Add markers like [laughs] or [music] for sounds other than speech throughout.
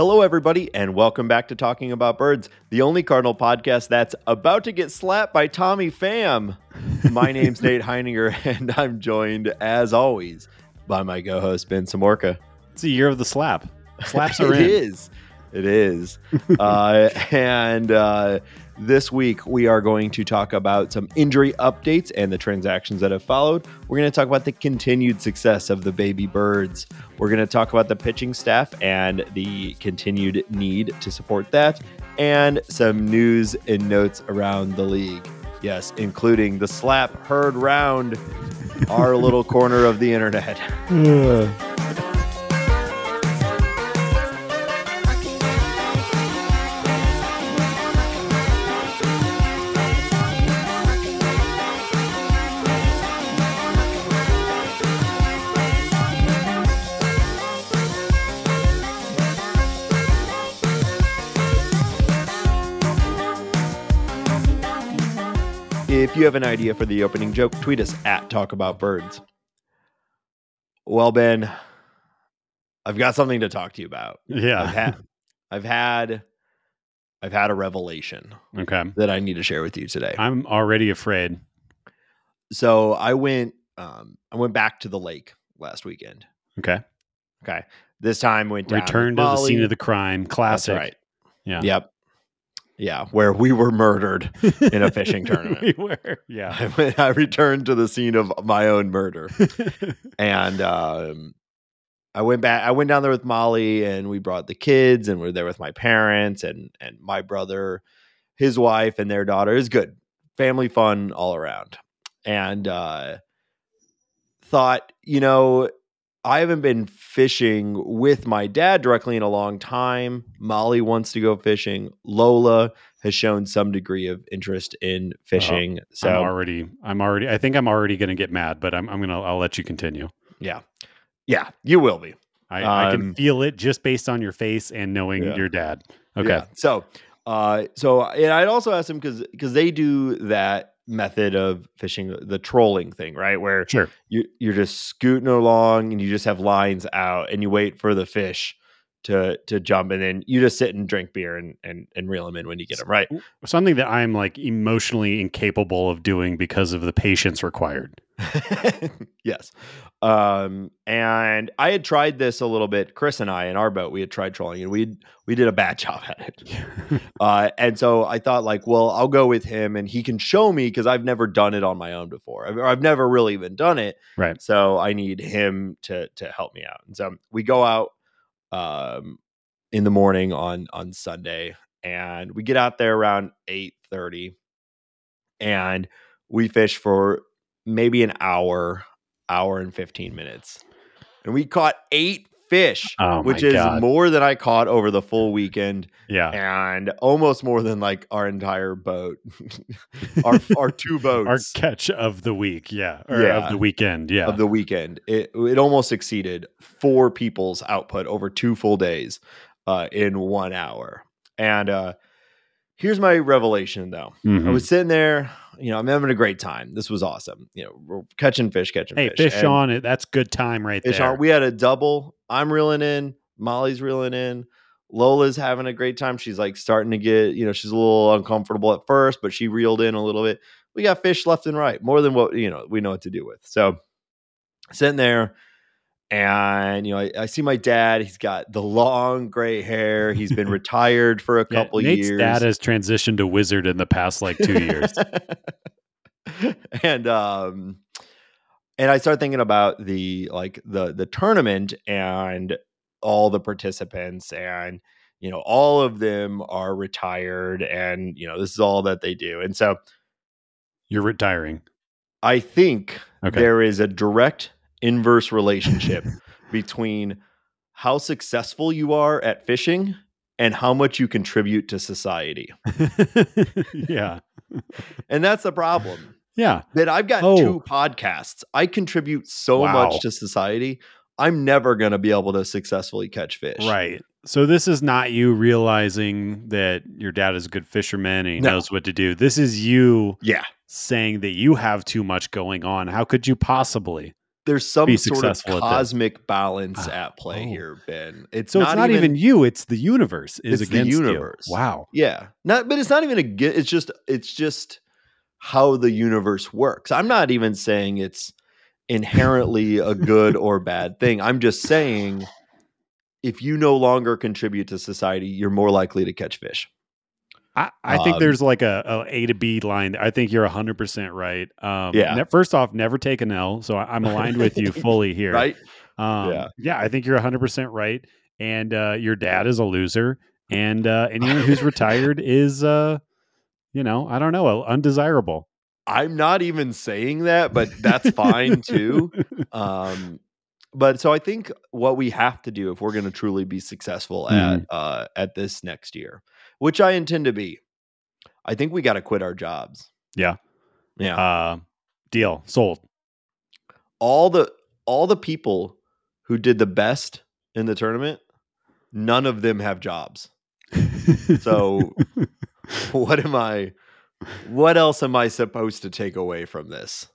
Hello, everybody, and welcome back to Talking About Birds, the only Cardinal podcast that's about to get slapped by Tommy Pham. My [laughs] name's Nate Heininger, and I'm joined, as always, by my co host, Ben Samorka. It's a year of the slap. Slaps are [laughs] It in. is. It is. [laughs] uh, and uh, this week, we are going to talk about some injury updates and the transactions that have followed. We're going to talk about the continued success of the baby birds. We're going to talk about the pitching staff and the continued need to support that, and some news and notes around the league. Yes, including the slap heard round our [laughs] little corner of the internet. You have an idea for the opening joke, tweet us at Talk About Birds. Well, Ben, I've got something to talk to you about. I've Yeah. had, I've had, I've had a revelation Okay. that I need to share with you today. I'm already afraid. So I went, um, I went back to the lake last weekend. Okay. Okay, this time went down Return to the scene of the crime. That's Classic. right. Yeah. Yep. Yeah, where we were murdered in a fishing [laughs] tournament. we were. Yeah. [laughs] I, went, I returned to the scene of my own murder. [laughs] and um, I went back. I went down there with Molly, and we brought the kids, and we're there with my parents and and my brother, his wife, and their daughter. It was good, family fun all around. And uh, thought, you know, I haven't been fishing with my dad directly in a long time. Molly wants to go fishing. Lola has shown some degree of interest in fishing. so I'm already. I'm already. I think I'm already going to get mad, but I'm. I'm gonna. I'll let you continue. yeah, yeah, you will be. I, I Um, can feel it just based on your face and knowing Yeah. your dad. Okay. Yeah. So, uh, so and I'd also ask them because because they do that method of fishing, the trolling thing, right? Where Sure. you you're just scooting along and you just have lines out and you wait for the fish to to jump and then you just sit and drink beer and and, and reel them in when you get them right. Something that I'm like emotionally incapable of doing because of the patience required. [laughs] yes. Um, and I had tried this a little bit. Chris and I in our boat, we had tried trolling and we we did a bad [laughs] job at it. [laughs] Uh, and so I thought, like, well, I'll go with him and he can show me because I've never done it on my own before. I've, I've never really even done it. Right. So I need him to to help me out. And so we go out um, in the morning on on Sunday, and we get out there around eight thirty, and we fish for maybe an hour, hour and fifteen minutes, and we caught eight fish, Oh which is God. more than I caught over the full weekend Yeah. and almost more than like our entire boat, [laughs] our our two [laughs] boats Our catch of the week. Yeah. Or Yeah. of the weekend. Yeah. of the weekend. It it almost exceeded four people's output over two full days uh, in one hour. And uh, here's my revelation, though. I Mhm. was sitting there, you know, I'm having a great time. This was awesome. You know, we're catching fish, catching fish. Hey, fish. fish on it. That's good time right Fish there. on. We had a double. I'm reeling in. Molly's reeling in. Lola's having a great time. She's like starting to get, you know, she's a little uncomfortable at first, but she reeled in a little bit. We got fish left and right, more than what, you know, we know what to do with. So sitting there and, you know, I, I see my dad. He's got the long gray hair. He's been [laughs] retired for a Yeah, couple Nate's years. dad has transitioned to wizard in the past like two years. [laughs] and um and I start thinking about the like the the tournament and all the participants and you know all of them are retired and you know this is all that they do. And so You're retiring. I think Okay. there is a direct inverse relationship [laughs] between how successful you are at fishing and how much you contribute to society. yeah. [laughs] And that's the problem. Yeah. that I've got Oh. two podcasts. I contribute so Wow. much to society. I'm never going to be able to successfully catch fish. Right. So this is not you realizing that your dad is a good fisherman and he No. knows what to do. This is you Yeah. saying that you have too much going on. How could you possibly? There's some sort of successful at this. cosmic balance Ah, at play oh. here, Ben. It's So not it's not even, you; it's the universe is It's the universe. you. Wow. Yeah. Not but it's not even a it's just it's just how the universe works. I'm not even saying it's inherently a good or bad thing. I'm just saying if you no longer contribute to society, you're more likely to catch fish. I, I think Um, there's like a, a A to B line. I think you're 100% right. Um, Yeah. ne- first off, never take an L. So I- I'm aligned with you [laughs] fully here. Right? Um, Yeah. yeah. I think you're 100% right. And uh, your dad is a loser. And uh, anyone who's retired [laughs] is, uh, you know, I don't know, undesirable. I'm not even saying that, but that's fine too. [laughs] Um but so I think what we have to do if we're going to truly be successful at uh at this next year, which I intend to be, I think we got to quit our jobs. Yeah. Yeah. Uh, deal. Sold. all the all the people who did the best in the tournament, none of them have jobs. So [laughs] what am I what else am I supposed to take away from this?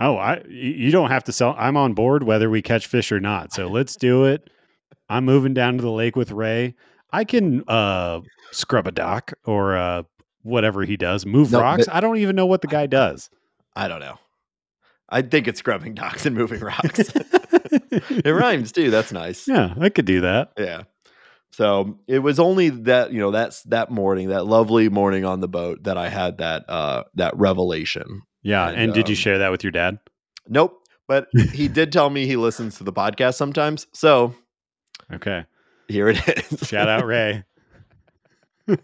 Oh, I you don't have to sell. I'm on board whether we catch fish or not. So let's do it. I'm moving down to the lake with Ray. I can uh scrub a dock or uh whatever he does. Move No, rocks. but- I don't even know what the guy does. I don't know. I think it's scrubbing [laughs] docks and moving rocks. [laughs] it rhymes too. That's nice. yeah, I could do that. Yeah. So it was only that, you know, that's that morning, that lovely morning on the boat that I had that uh that revelation. Yeah. And, And, did you um, share that with your dad? Nope. But [laughs] he did tell me he listens to the podcast sometimes. So Okay. Here it is. Shout out Ray. [laughs]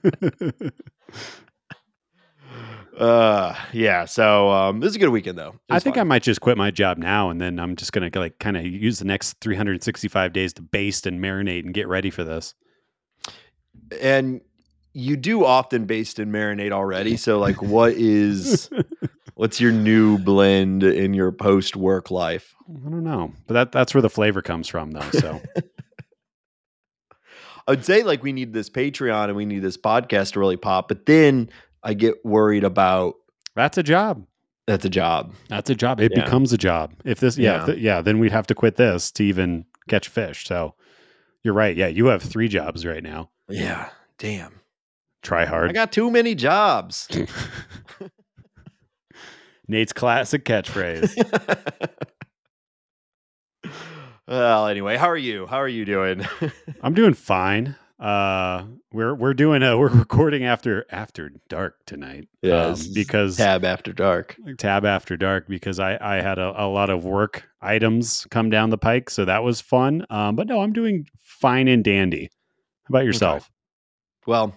Uh yeah. So um this is a good weekend though. I think I might just quit my job now and then I'm just gonna like kind of use the next 365 days to baste and marinate and get ready for this. and you do often baste and marinate already. So like what is [laughs] what's your new blend in your post work life? I don't know, but that that's where the flavor comes from, though. So [laughs] I would say like we need this Patreon and we need this podcast to really pop, but then I get worried about that's a job. that's a job. That's a job. It Yeah. becomes a job. If this, yeah, Yeah. if th- yeah, then we'd have to quit this to even catch fish. So you're right. Yeah, you have three jobs right now. Yeah. Damn. Try hard. I got too many jobs. [laughs] Nate's classic [laughs] catchphrase. [laughs] well, anyway, how are you? How are you doing? [laughs] I'm doing fine. Uh, we're we're doing a we're [laughs] recording after after dark tonight. um, because tab after dark. tab after dark because I I had a, a lot of work items come down the pike, so that was fun. Um, but no, I'm doing fine and dandy. How about yourself? Well,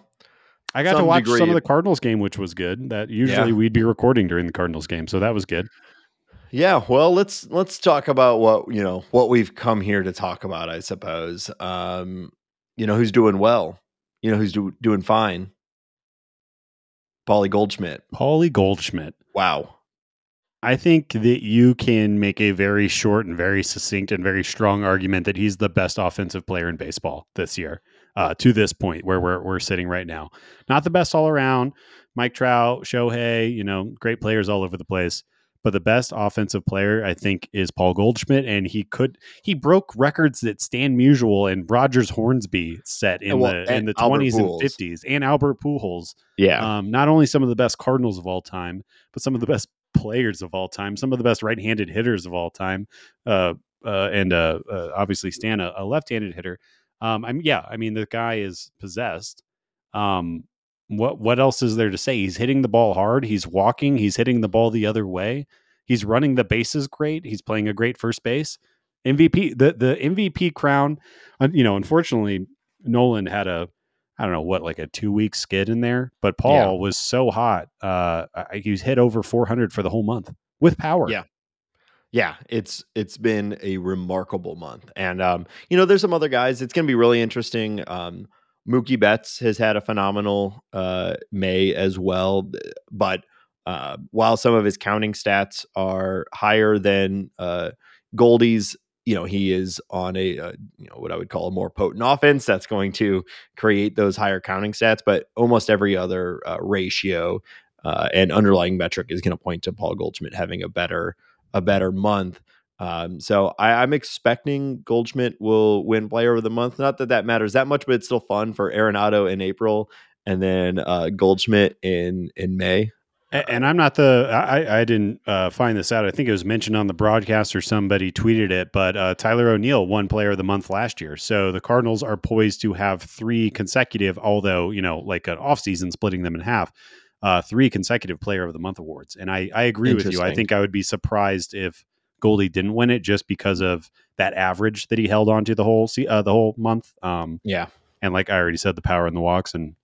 I got to watch degree some of of- the Cardinals game, which was good. That usually Yeah. we'd be recording during the Cardinals game, so that was good. Yeah, well, let's let's talk about what, you know, what we've come here to talk about, I suppose. Um, you know, who's doing well? You know, who's do, doing fine? Paulie Goldschmidt. Paulie Goldschmidt. Wow. I think that you can make a very short and very succinct and very strong argument that he's the best offensive player in baseball this year, uh, to this point where we're we're sitting right now. Not the best all around. Mike Trout, Shohei, you know, great players all over the place. But the best offensive player, I think, is Paul Goldschmidt, and he could he broke records that Stan Musial and Rogers Hornsby set in well, the in the twenties and fifties, and Albert Pujols Yeah. um, not only some of the best Cardinals of all time, but some of the best players of all time, some of the best right-handed hitters of all time, uh, uh, and uh, uh, obviously Stan, a, a left-handed hitter. Um, I'm yeah, I mean the guy is possessed. Um, what what else is there to say? He's hitting the ball hard. He's walking. He's hitting the ball the other way. He's running the bases great. He's playing a great first base. MVP the the MVP crown. You know, unfortunately, Nolan had a I don't know what, like a two week skid in there. But Paul Yeah. was so hot. Uh, he was hit over 400 for the whole month with power. Yeah. yeah, it's it's been a remarkable month, and um, you know, there's some other guys. It's going to be really interesting. Um, Mookie Betts has had a phenomenal uh, May as well, but uh, while some of his counting stats are higher than uh, Goldie's, you know, he is on a uh, you know what I would call a more potent offense that's going to create those higher counting stats. But almost every other uh, ratio uh, and underlying metric is going to point to Paul Goldschmidt having a better a better month. Um, so I, I'm expecting Goldschmidt will win Player of the Month. Not that that matters that much, but it's still fun for Arenado in April and then uh, Goldschmidt in in May. And I'm not the I, I didn't uh, find this out. I think it was mentioned on the broadcast or somebody tweeted it. But uh, Tyler O'Neill won Player of the Month last year, so the Cardinals are poised to have three consecutive. Although you know, like an offseason splitting them in half, uh, three consecutive Player of the Month awards. And I I agree with you. I think I would be surprised if Goldie didn't win it just because of that average that he held on to the whole uh, the whole month. Um, yeah, and like I already said, the power in the walks and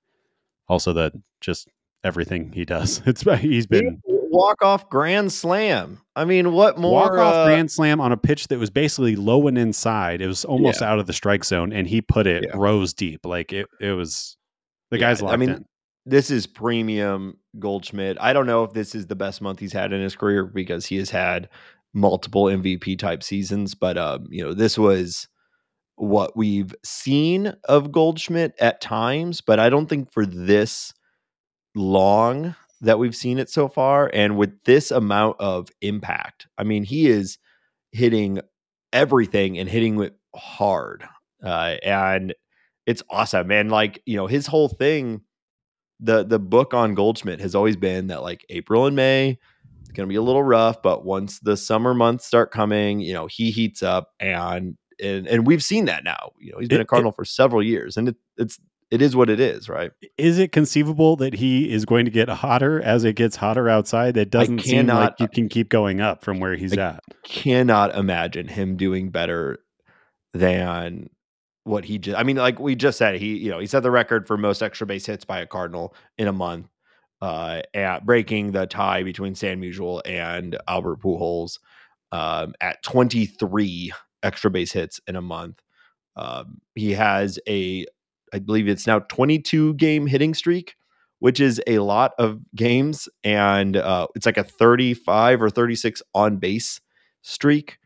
also that just everything he does. [laughs] It's he's been walk off grand slam. I mean, what more walk off uh, grand slam on a pitch that was basically low and inside. It was almost yeah. out of the strike zone, and he put it yeah. rows deep. Like it, it was the yeah, guy's locked I mean, in. This is premium Goldschmidt. I don't know if this is the best month he's had in his career because he has had multiple MVP type seasons, but um, you know, this was what we've seen of Goldschmidt at times, but I don't think for this long that we've seen it so far. And with this amount of impact, I mean, he is hitting everything and hitting it hard. Uh, and it's awesome. And like, you know, his whole thing, the the book on Goldschmidt has always been that like April and May, it's gonna be a little rough, but once the summer months start coming, you know, he heats up and and and we've seen that now. You know, he's been it, a Cardinal it, for several years, and it, it's it is what it is, right? Is it conceivable that he is going to get hotter as it gets hotter outside? It doesn't cannot, seem like you can keep going up from where he's I at. Cannot imagine him doing better than what he just. I mean, like we just said, he you know he set the record for most extra base hits by a Cardinal in a month, uh, at breaking the tie between Stan Musial and Albert Pujols um, at 23 extra base hits in a month. Um, he has a I believe it's now 22 game hitting streak, which is a lot of games. And uh, it's like a 35 or 36 on base streak.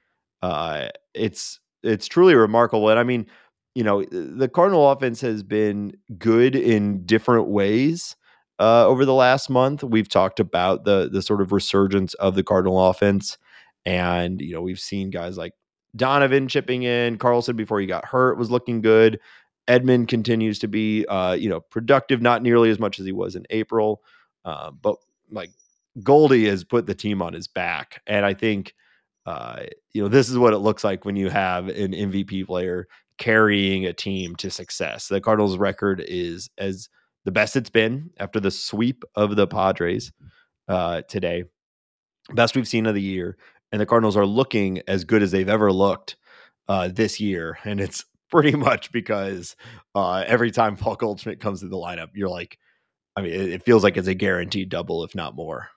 Uh, it's it's truly remarkable. And I mean, you know, the Cardinal offense has been good in different ways uh, over the last month. We've talked about the the sort of resurgence of the Cardinal offense, and you know, we've seen guys like Donovan chipping in. Carlson before he got hurt was looking good. Edman continues to be, uh, you know, productive, not nearly as much as he was in April, uh, but like Goldie has put the team on his back, and I think, uh, you know, this is what it looks like when you have an MVP player carrying a team to success. The Cardinals' record is as the best it's been after the sweep of the Padres uh, today, best we've seen of the year, and the Cardinals are looking as good as they've ever looked uh, this year, and it's [laughs] pretty much because uh, every time Paul Goldschmidt comes to the lineup, you're like, I mean, it, it feels like it's a guaranteed double, if not more.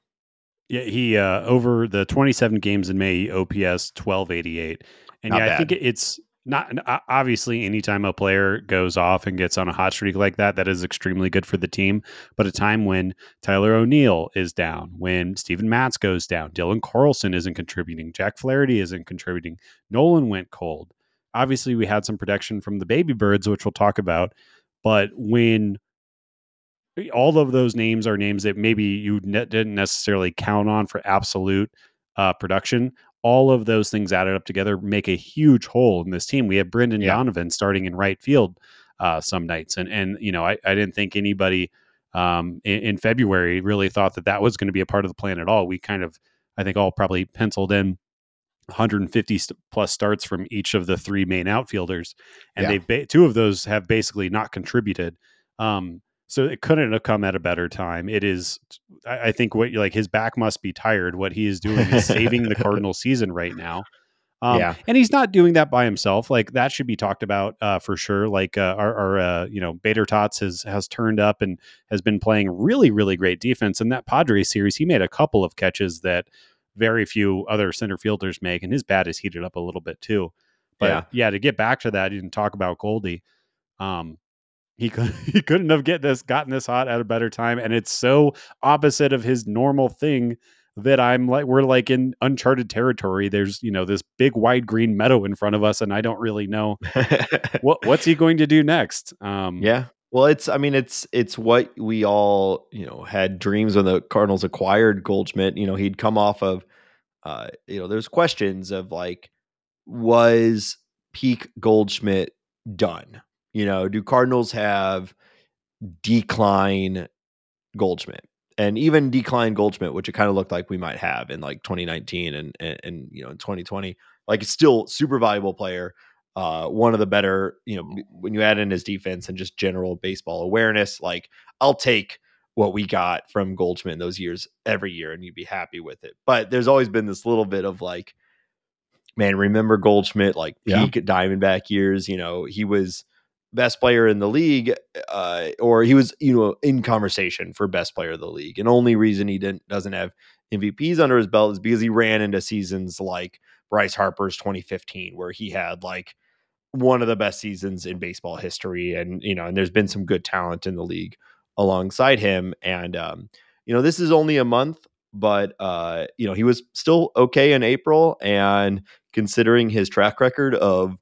Yeah, he uh, over the 27 games in May, OPS 1288, and not yeah, bad. I think it's not obviously anytime a player goes off and gets on a hot streak like that that is extremely good for the team but a time when tyler o'neill is down when steven matz goes down dylan carlson isn't contributing jack flaherty isn't contributing nolan went cold obviously we had some protection from the baby birds, which we'll talk about. But when all of those names are names that maybe you ne- didn't necessarily count on for absolute uh, production, all of those things added up together make a huge hole in this team. We have Brendan yeah. Donovan starting in right field uh, some nights, and and you know I, I didn't think anybody um, in, in February really thought that that was going to be a part of the plan at all. We kind of I think all probably penciled in 150 plus starts from each of the three main outfielders, and yeah. they've ba- two of those have basically not contributed. Um, so it couldn't have come at a better time. It is, I, think, what like his back must be tired. What he is doing is saving the [laughs] Cardinal season right now. Um, yeah, and he's not doing that by himself. Like that should be talked about uh, for sure. Like uh, our, our uh, you know, Bader Tots has has turned up and has been playing really, really great defense. In that Padres series, he made a couple of catches that very few other center fielders make, and his bat is heated up a little bit too. But yeah, yeah to get back to that, you can talk about Goldie. Um, he could [laughs] he couldn't have get this gotten this hot at a better time, and it's so opposite of his normal thing that I'm like we're like in uncharted territory. There's you know this big wide green meadow in front of us, and I don't really know [laughs] what what's he going to do next. Um, yeah, well, it's I mean it's it's what we all, you know, had dreams when the Cardinals acquired Goldschmidt. You know, he'd come off of uh, you know, there's questions of like, was peak Goldschmidt done? You know, do Cardinals have decline Goldschmidt? And even decline Goldschmidt, which it kind of looked like we might have in like 2019 and, and, and you know in 2020, like it's still super valuable player. Uh, one of the better, you know, when you add in his defense and just general baseball awareness, like I'll take what we got from Goldschmidt those years every year and you'd be happy with it. But there's always been this little bit of like, man, remember Goldschmidt, like peak yeah. Diamondback years, you know, he was best player in the league, uh, or he was, you know, in conversation for best player of the league. And only reason he didn't doesn't have MVPs under his belt is because he ran into seasons like Bryce Harper's 2015, where he had like one of the best seasons in baseball history. And, you know, and there's been some good talent in the league alongside him. And um, you know, this is only a month, but uh, you know, he was still okay in April. And considering his track record of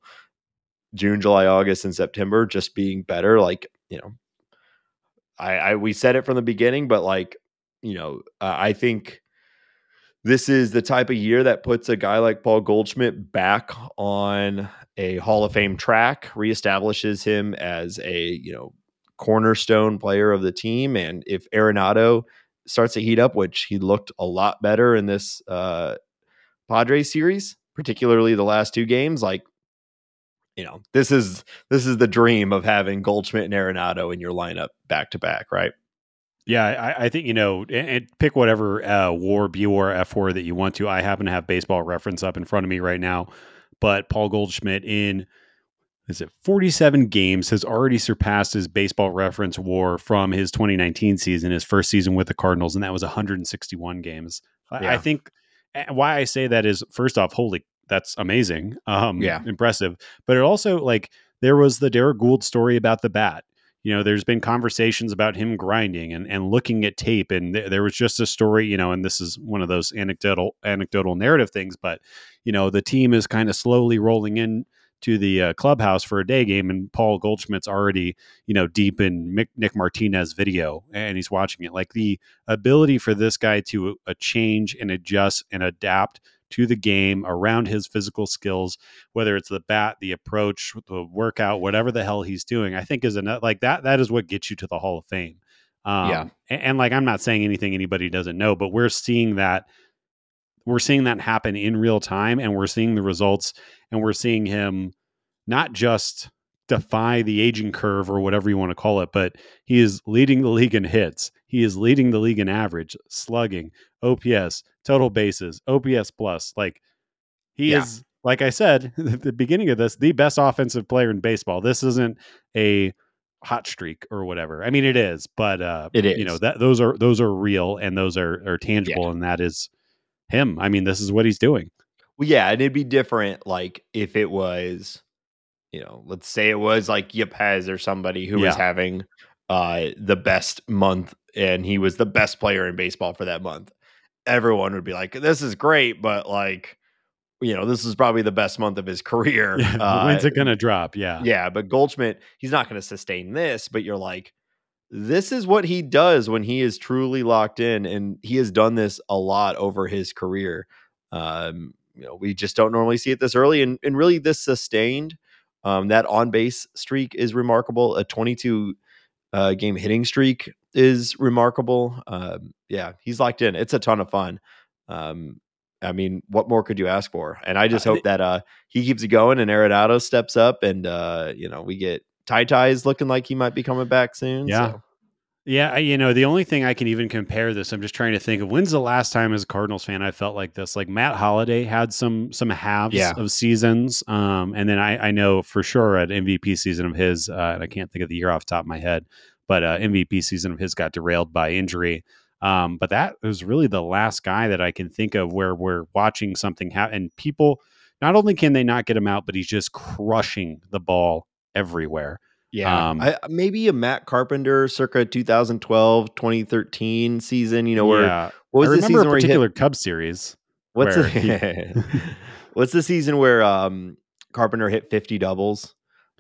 June, July, August, and September just being better, like, you know, I, I we said it from the beginning, but like, you know, uh, I think this is the type of year that puts a guy like Paul Goldschmidt back on a Hall of Fame track, reestablishes him as a, you know, cornerstone player of the team. And if Arenado starts to heat up, which he looked a lot better in this uh, Padres series, particularly the last two games, like you know, this is this is the dream of having Goldschmidt and Arenado in your lineup back to back, right? Yeah, I, I, think you know, and, and pick whatever uh, WAR, B WAR, F WAR that you want to. I happen to have baseball reference up in front of me right now, but Paul Goldschmidt in is it 47 games has already surpassed his baseball reference war from his 2019 season, his first season with the Cardinals, and that was 161 games. Yeah. I think why I say that is first off, holy, that's amazing. Um, yeah, impressive. But it also like there was the Derrick Goold story about the bat. You know, there's been conversations about him grinding and, and looking at tape, and th- there was just a story. You know, and this is one of those anecdotal anecdotal narrative things, but you know, the team is kind of slowly rolling in to the uh, clubhouse for a day game, and Paul Goldschmidt's already, you know, deep in Mick, Nick Martinez video, and he's watching it. Like the ability for this guy to uh, change and adjust and adapt to the game around his physical skills, whether it's the bat, the approach, the workout, whatever the hell he's doing, I think is enough. Like that, that is what gets you to the Hall of Fame. Um, yeah, and, and like I'm not saying anything anybody doesn't know, but we're seeing that we're seeing that happen in real time and we're seeing the results and we're seeing him not just defy the aging curve or whatever you want to call it, but he is leading the league in hits. He is leading the league in average, slugging, OPS, total bases, OPS plus. Like he yeah. is, like I said [laughs] at the beginning of this, the best offensive player in baseball. This isn't a hot streak or whatever. I mean, it is, but uh, it is. You know that those are those are real and those are are tangible, yeah. and that is him. I mean, this is what he's doing. Well, yeah, and it'd be different like if it was, you know, let's say it was like Yepez or somebody who yeah. was having uh the best month and he was the best player in baseball for that month. Everyone would be like, This is great, but like you know, this is probably the best month of his [laughs] [laughs] career. Yeah, uh, when's it gonna drop? Yeah. Yeah, but Goldschmidt, he's not gonna sustain this, but you're like, this is what he does when he is truly locked in, and he has done this a lot over his career. Um, you know, we just don't normally see it this early, and and really this sustained. Um, that on base streak is remarkable. A 22 uh, game hitting streak is remarkable. Um, yeah, he's locked in. It's a ton of fun. Um, I mean, what more could you ask for? And I just hope that uh, he keeps it going and Arenado steps up, and uh, you know we get Tai is looking like he might be coming back soon. Yeah. So. Yeah, you know, the only thing I can even compare this, I'm just trying to think of when's the last time as a Cardinals fan I felt like this. Like Matt Holliday had some some halves yeah. of seasons, um, and then I, I know for sure at MVP season of his, uh, and I can't think of the year off the top of my head, but uh, MVP season of his got derailed by injury. Um, but that was really the last guy that I can think of where we're watching something happen, and people not only can they not get him out, but he's just crushing the ball everywhere. Yeah. Um, I, maybe a Matt Carpenter circa 2012, 2013 season, you know, where yeah. what was I the season a particular hit, Cubs series? What's the, [laughs] he, [laughs] what's the season where um, Carpenter hit 50 doubles?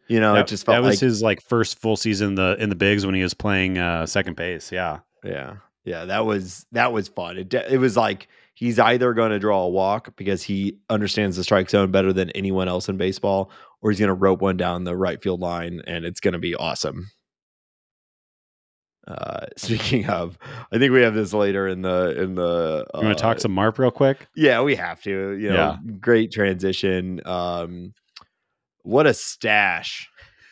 You know, that, it just felt that was like, his like first full season in the in the bigs when he was playing uh, second base. Yeah. Yeah. Yeah, that was that was fun. It it was like he's either going to draw a walk because he understands the strike zone better than anyone else in baseball, or he's going to rope one down the right field line, and it's going to be awesome. Uh, [laughs] speaking of, I think we have this later in the in the. You want to talk uh, some Marp real quick? Yeah, we have to. You know, Yeah. great transition. Um, what a stash!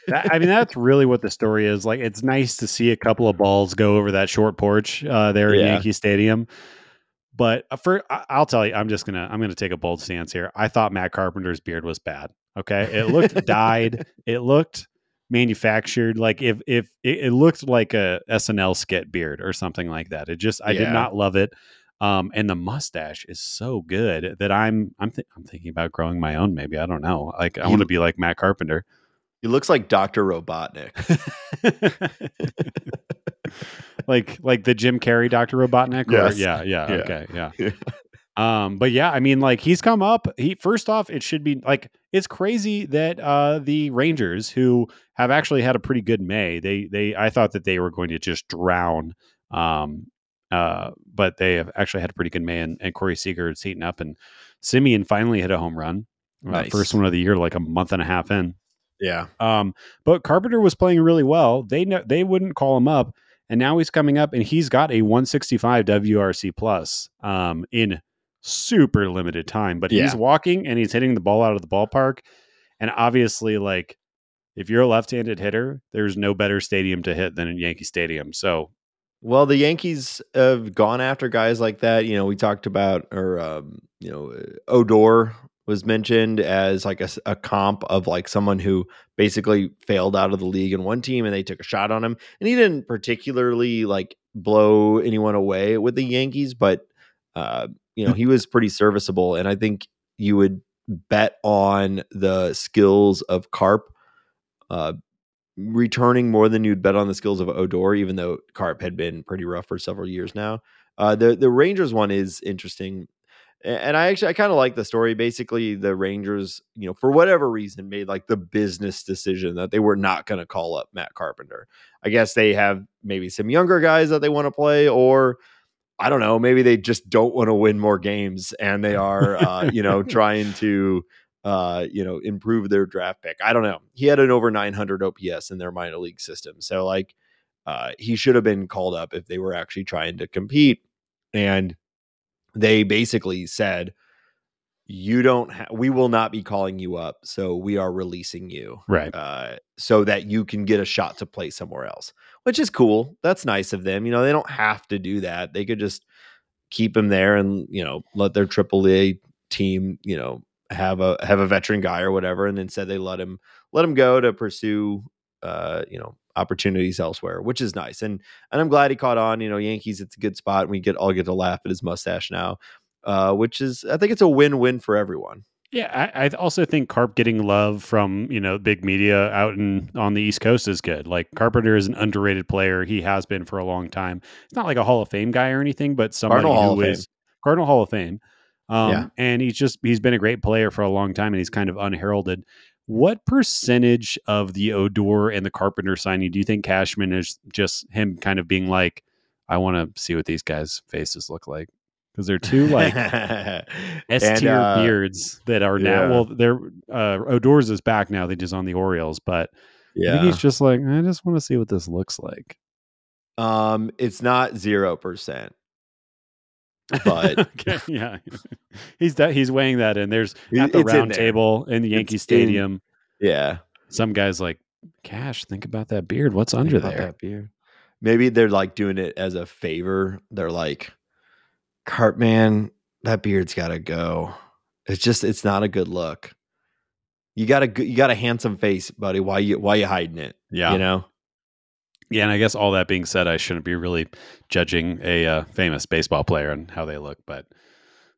That, I mean, that's really what the story is. Like, it's nice to see a couple of balls go over that short porch uh, there in Yeah. Yankee Stadium. But uh, for I'll tell you, I'm just gonna I'm gonna take a bold stance here. I thought Matt Carpenter's beard was bad. Okay, it looked [laughs] dyed. It looked manufactured. Like if if it, it looked like a SNL skit beard or something like that. It just I did not love it. Um, and the mustache is so good that I'm I'm th- I'm thinking about growing my own. Maybe I don't know. Like I want to be like Matt Carpenter. He looks like Doctor Robotnik. [laughs] like like the Jim Carrey Dr. Robotnik? Or, Yes. yeah, yeah, Yeah. okay, yeah. [laughs] Yeah. Um, but yeah, I mean, like he's come up. He first off, it should be like it's crazy that uh the Rangers, who have actually had a pretty good May, they they I thought that they were going to just drown. Um uh, but they have actually had a pretty good May and, and Corey Seager is heating up and Semien finally hit a home run. Uh, First one of the year, like a month and a half in. yeah, Um, but Carpenter was playing really well. They know they wouldn't call him up, and now he's coming up, and he's got a 165 WRC plus um, in super limited time. But he's walking and he's hitting the ball out of the ballpark, and obviously, like if you're a left-handed hitter, there's no better stadium to hit than in Yankee Stadium. So Well, the Yankees have gone after guys like that. You know, we talked about, or um, you know, Odor was mentioned as like a comp of like someone who basically failed out of the league in one team, and they took a shot on him, and he didn't particularly like blow anyone away with the Yankees, but uh, you know, he was pretty serviceable, and I think you would bet on the skills of Carp. Uh, returning more than you'd bet on the skills of Odor, even though Carp had been pretty rough for several years now. Uh, the the Rangers one is interesting, and I actually I kind of like the story. Basically, the Rangers, you know, for whatever reason, made like the business decision that they were not going to call up Matt Carpenter. I guess they have maybe some younger guys that they want to play, or I don't know, maybe they just don't want to win more games, and they [laughs] are, uh, you know, trying to uh, you know, improve their draft pick. I don't know. He had an over 900 OPS in their minor league system. So like uh, he should have been called up if they were actually trying to compete. And they basically said, you don't ha- we will not be calling you up. So we are releasing you right, uh, so that you can get a shot to play somewhere else, which is cool. That's nice of them. You know, they don't have to do that. They could just keep him there and you know let their AAA team you know have a have a veteran guy or whatever, and instead they let him let him go to pursue uh, you know opportunities elsewhere, which is nice. And and I'm glad he caught on. You know, Yankees, it's a good spot. And we get all get to laugh at his mustache now. Uh, which is, I think it's a win-win for everyone. Yeah, I, I also think Carp getting love from you know big media out in on the East Coast is good. Like Carpenter is an underrated player; he has been for a long time. It's not like a Hall of Fame guy or anything, but somebody Cardinal who is Cardinal Hall of Fame. Um, Yeah. and he's just he's been a great player for a long time, and he's kind of unheralded. What percentage of the Odor and the Carpenter signing do you think Cashman is just him kind of being like, I want to see what these guys' faces look like because they're two like [laughs] S tier uh, beards that are now. yeah. Well, they're uh, Odors is back now. They just on the Orioles, but Yeah. he's just like, I just want to see what this looks like. Um, it's not zero percent. But- [laughs] Okay, yeah, [laughs] he's that he's weighing that in. There's at the it's round there. table in the Yankee It's in- Stadium. Yeah. some guys like Cash. Think about that beard. What's Think under there? that beard. Maybe they're like doing it as a favor. They're like, Cartman, that beard's got to go. It's just, it's not a good look. You got a, you got a handsome face, buddy. Why you, why you hiding it? Yeah, You know. yeah. And I guess all that being said, I shouldn't be really judging a uh, famous baseball player and how they look, but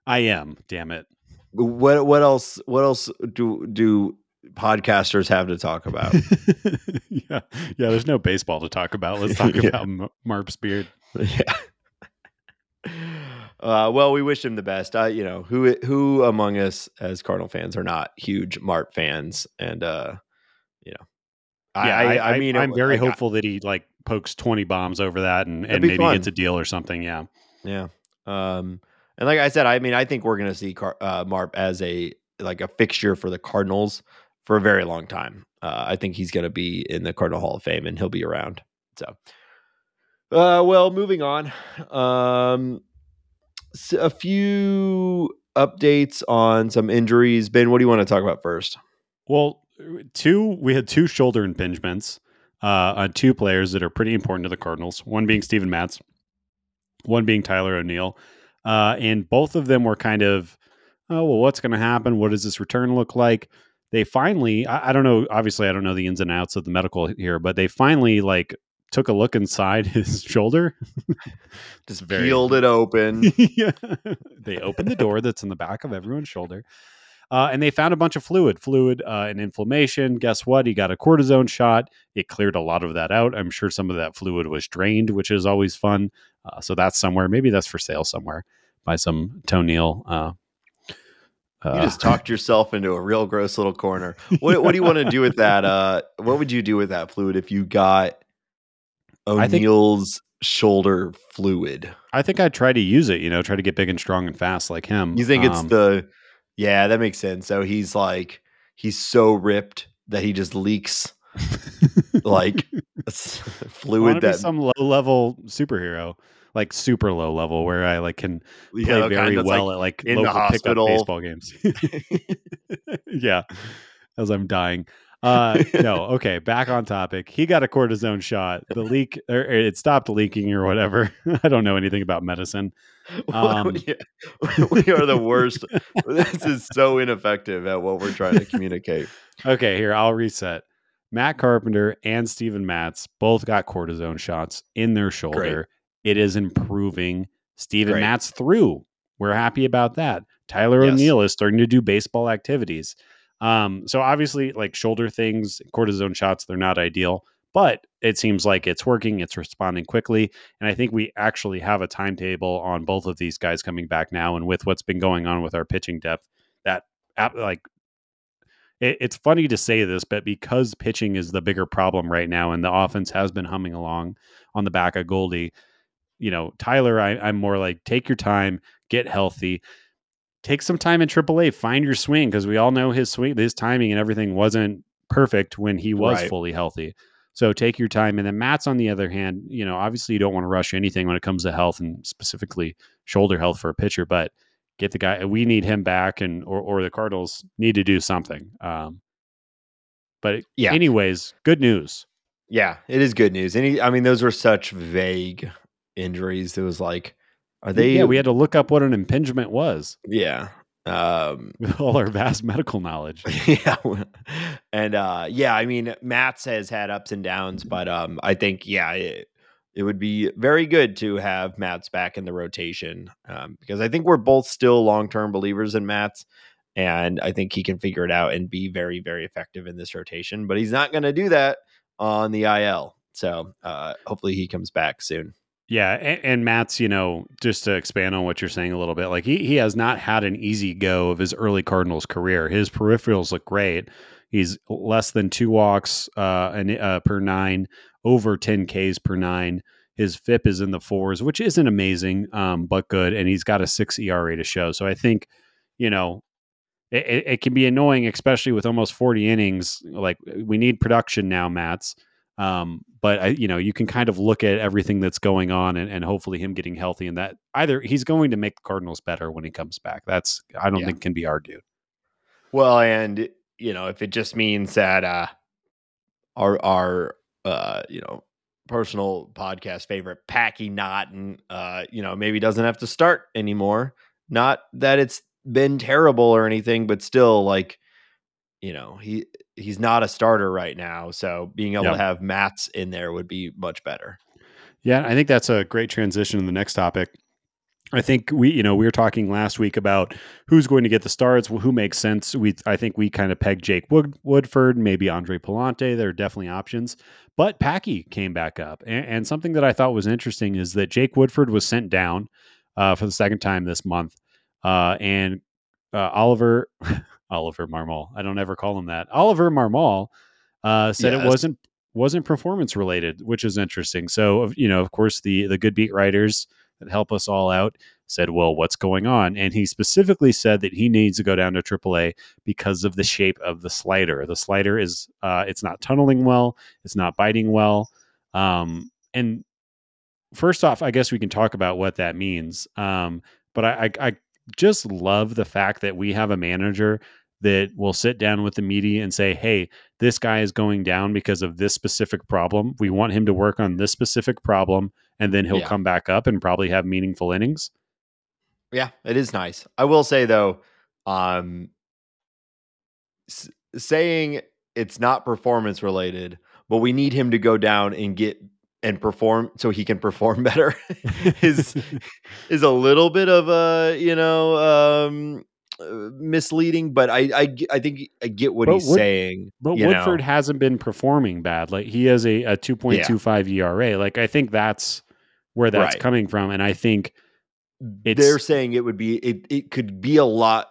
I am. Damn it. What, what else? What else do do podcasters have to talk about? [laughs] yeah, yeah. There's no baseball to talk about. Let's talk [laughs] Yeah. about M- Marp's beard. [laughs] yeah. Uh, well, we wish him the best. Uh, you know, who who among us as Cardinal fans are not huge Marp fans? And uh, you know, yeah, I, I, mean, I'm it- very like, I- hopeful that he like pokes 20 bombs over that and, and maybe fun. gets a deal or something. Yeah. Yeah. Um, And like I said, I mean, I think we're going to see Car- uh, Marp as a like a fixture for the Cardinals for a very long time. Uh, I think he's going to be in the Cardinal Hall of Fame and he'll be around. So, uh, well, moving on. Um, a few updates on some injuries. Ben, what do you want to talk about first? Well, two we had two shoulder impingements uh, on two players that are pretty important to the Cardinals. One being Steven Matz, one being Tyler O'Neill, uh, and both of them were kind of, oh well, what's going to happen? What does this return look like? They finally, I, I don't know. Obviously, I don't know the ins and outs of the medical here, but they finally like took a look inside [laughs] his shoulder. Just very, peeled it open. [laughs] yeah. They opened the door that's in the back of everyone's shoulder. Uh, and they found a bunch of fluid, fluid uh, and inflammation. Guess what? He got a cortisone shot. It cleared a lot of that out. I'm sure some of that fluid was drained, which is always fun. Uh, so that's somewhere. Maybe that's for sale somewhere by some toenail. Uh, you just uh, talked yourself into a real gross little corner. What, what do you want to do with that? Uh, what would you do with that fluid if you got O'Neill's shoulder fluid. I think I'd try to use it, you know, try to get big and strong and fast like him. You think um, it's the Yeah, that makes sense. So he's like he's so ripped that he just leaks like [laughs] [laughs] fluid that some low level superhero like super low level where I like can play yeah, very well like at like in local the hospital. pickup baseball games. [laughs] yeah, as I'm dying. Uh, [laughs] no, okay. Back on topic. He got a cortisone shot. The leak, or it stopped leaking or whatever. [laughs] I don't know anything about medicine. [laughs] Um, we are the worst. this is so ineffective at what we're trying to communicate. Okay, here I'll reset. Matt Carpenter and Steven Matz both got cortisone shots in their shoulder. Great. It is improving. Steven Great. Matz through. We're happy about that. Tyler yes. O'Neill is starting to do baseball activities. Um, so obviously, like shoulder things, cortisone shots, they're not ideal, but it seems like it's working. It's responding quickly, and I think we actually have a timetable on both of these guys coming back now. And with what's been going on with our pitching depth, that like it, it's funny to say this, but because pitching is the bigger problem right now, and the offense has been humming along on the back of Goldie, you know, Tyler, I, I'm more like take your time, get healthy take some time in AAA, find your swing because we all know his swing, his timing and everything wasn't perfect when he was right. fully healthy. So take your time. And then Matz on the other hand, you know, obviously you don't want to rush anything when it comes to health and specifically shoulder health for a pitcher, but get the guy. We need him back, and or or the Cardinals need to do something. Um, but yeah. anyways, good news. Yeah, it is good news. Any, I mean, those were such vague injuries. It was like are they? Yeah, we had to look up what an impingement was. Yeah. Um, [laughs] with all our vast medical knowledge. [laughs] Yeah. And uh, yeah, I mean, Matz has had ups and downs, but um, I think, yeah, it, it would be very good to have Matz back in the rotation um, because I think we're both still long term believers in Matz. And I think he can figure it out and be very, very effective in this rotation, but he's not going to do that on the IL. So uh, hopefully he comes back soon. Yeah, and, and, Matz, you know, just to expand on what you're saying a little bit, like he he has not had an easy go of his early Cardinals career. His peripherals look great. He's less than two walks uh, an, uh, per nine, over 10 Ks per nine. His FIP is in the fours, which isn't amazing, um, but good. And he's got a six ERA to show. So I think, you know, it, it can be annoying, especially with almost 40 innings. Like we need production now, Matz. Um, but I, you know, you can kind of look at everything that's going on and, and, hopefully him getting healthy and that either he's going to make the Cardinals better when he comes back. That's I don't yeah. think can be argued. Well, and you know, if it just means that uh our our uh, you know, personal podcast favorite Packy Naughton uh, you know, maybe doesn't have to start anymore. Not that it's been terrible or anything, but still like you know, he he's not a starter right now. So being able yep. to have Matz in there would be much better. Yeah, I think that's a great transition to the next topic. I think we, you know, we were talking last week about who's going to get the starts, who makes sense. We, I think we kind of pegged Jake Wood, Woodford, maybe Andre Pallante. There are definitely options, but Packy came back up, and, and, something that I thought was interesting is that Jake Woodford was sent down uh, for the second time this month, uh, and uh, Oliver [laughs] Oliver Marmol. I don't ever call him that. Oliver Marmol uh, said yes. it wasn't wasn't performance related, which is interesting. So you know, of course, the the good beat writers that help us all out said, Well, what's going on? And he specifically said that he needs to go down to AAA because of the shape of the slider. The slider is, uh, it's not tunneling well, it's not biting well. Um, and first off, I guess we can talk about what that means. Um, but I, I, I just love the fact that we have a manager that will sit down with the media and say, hey, this guy is going down because of this specific problem. We want him to work on this specific problem, and then he'll Yeah. come back up and probably have meaningful innings. Yeah, it is nice. I will say though, um, s- saying it's not performance related, but we need him to go down and get and perform so he can perform [laughs] better [laughs] is is a little bit of a you know um uh, misleading but i i, I think i get what But he's Wood- saying But Woodford know. hasn't been performing bad. Like he has a, a 2.25 ERA. Like I think that's where that's Right. coming from. And I think they're saying it would be it it could be a lot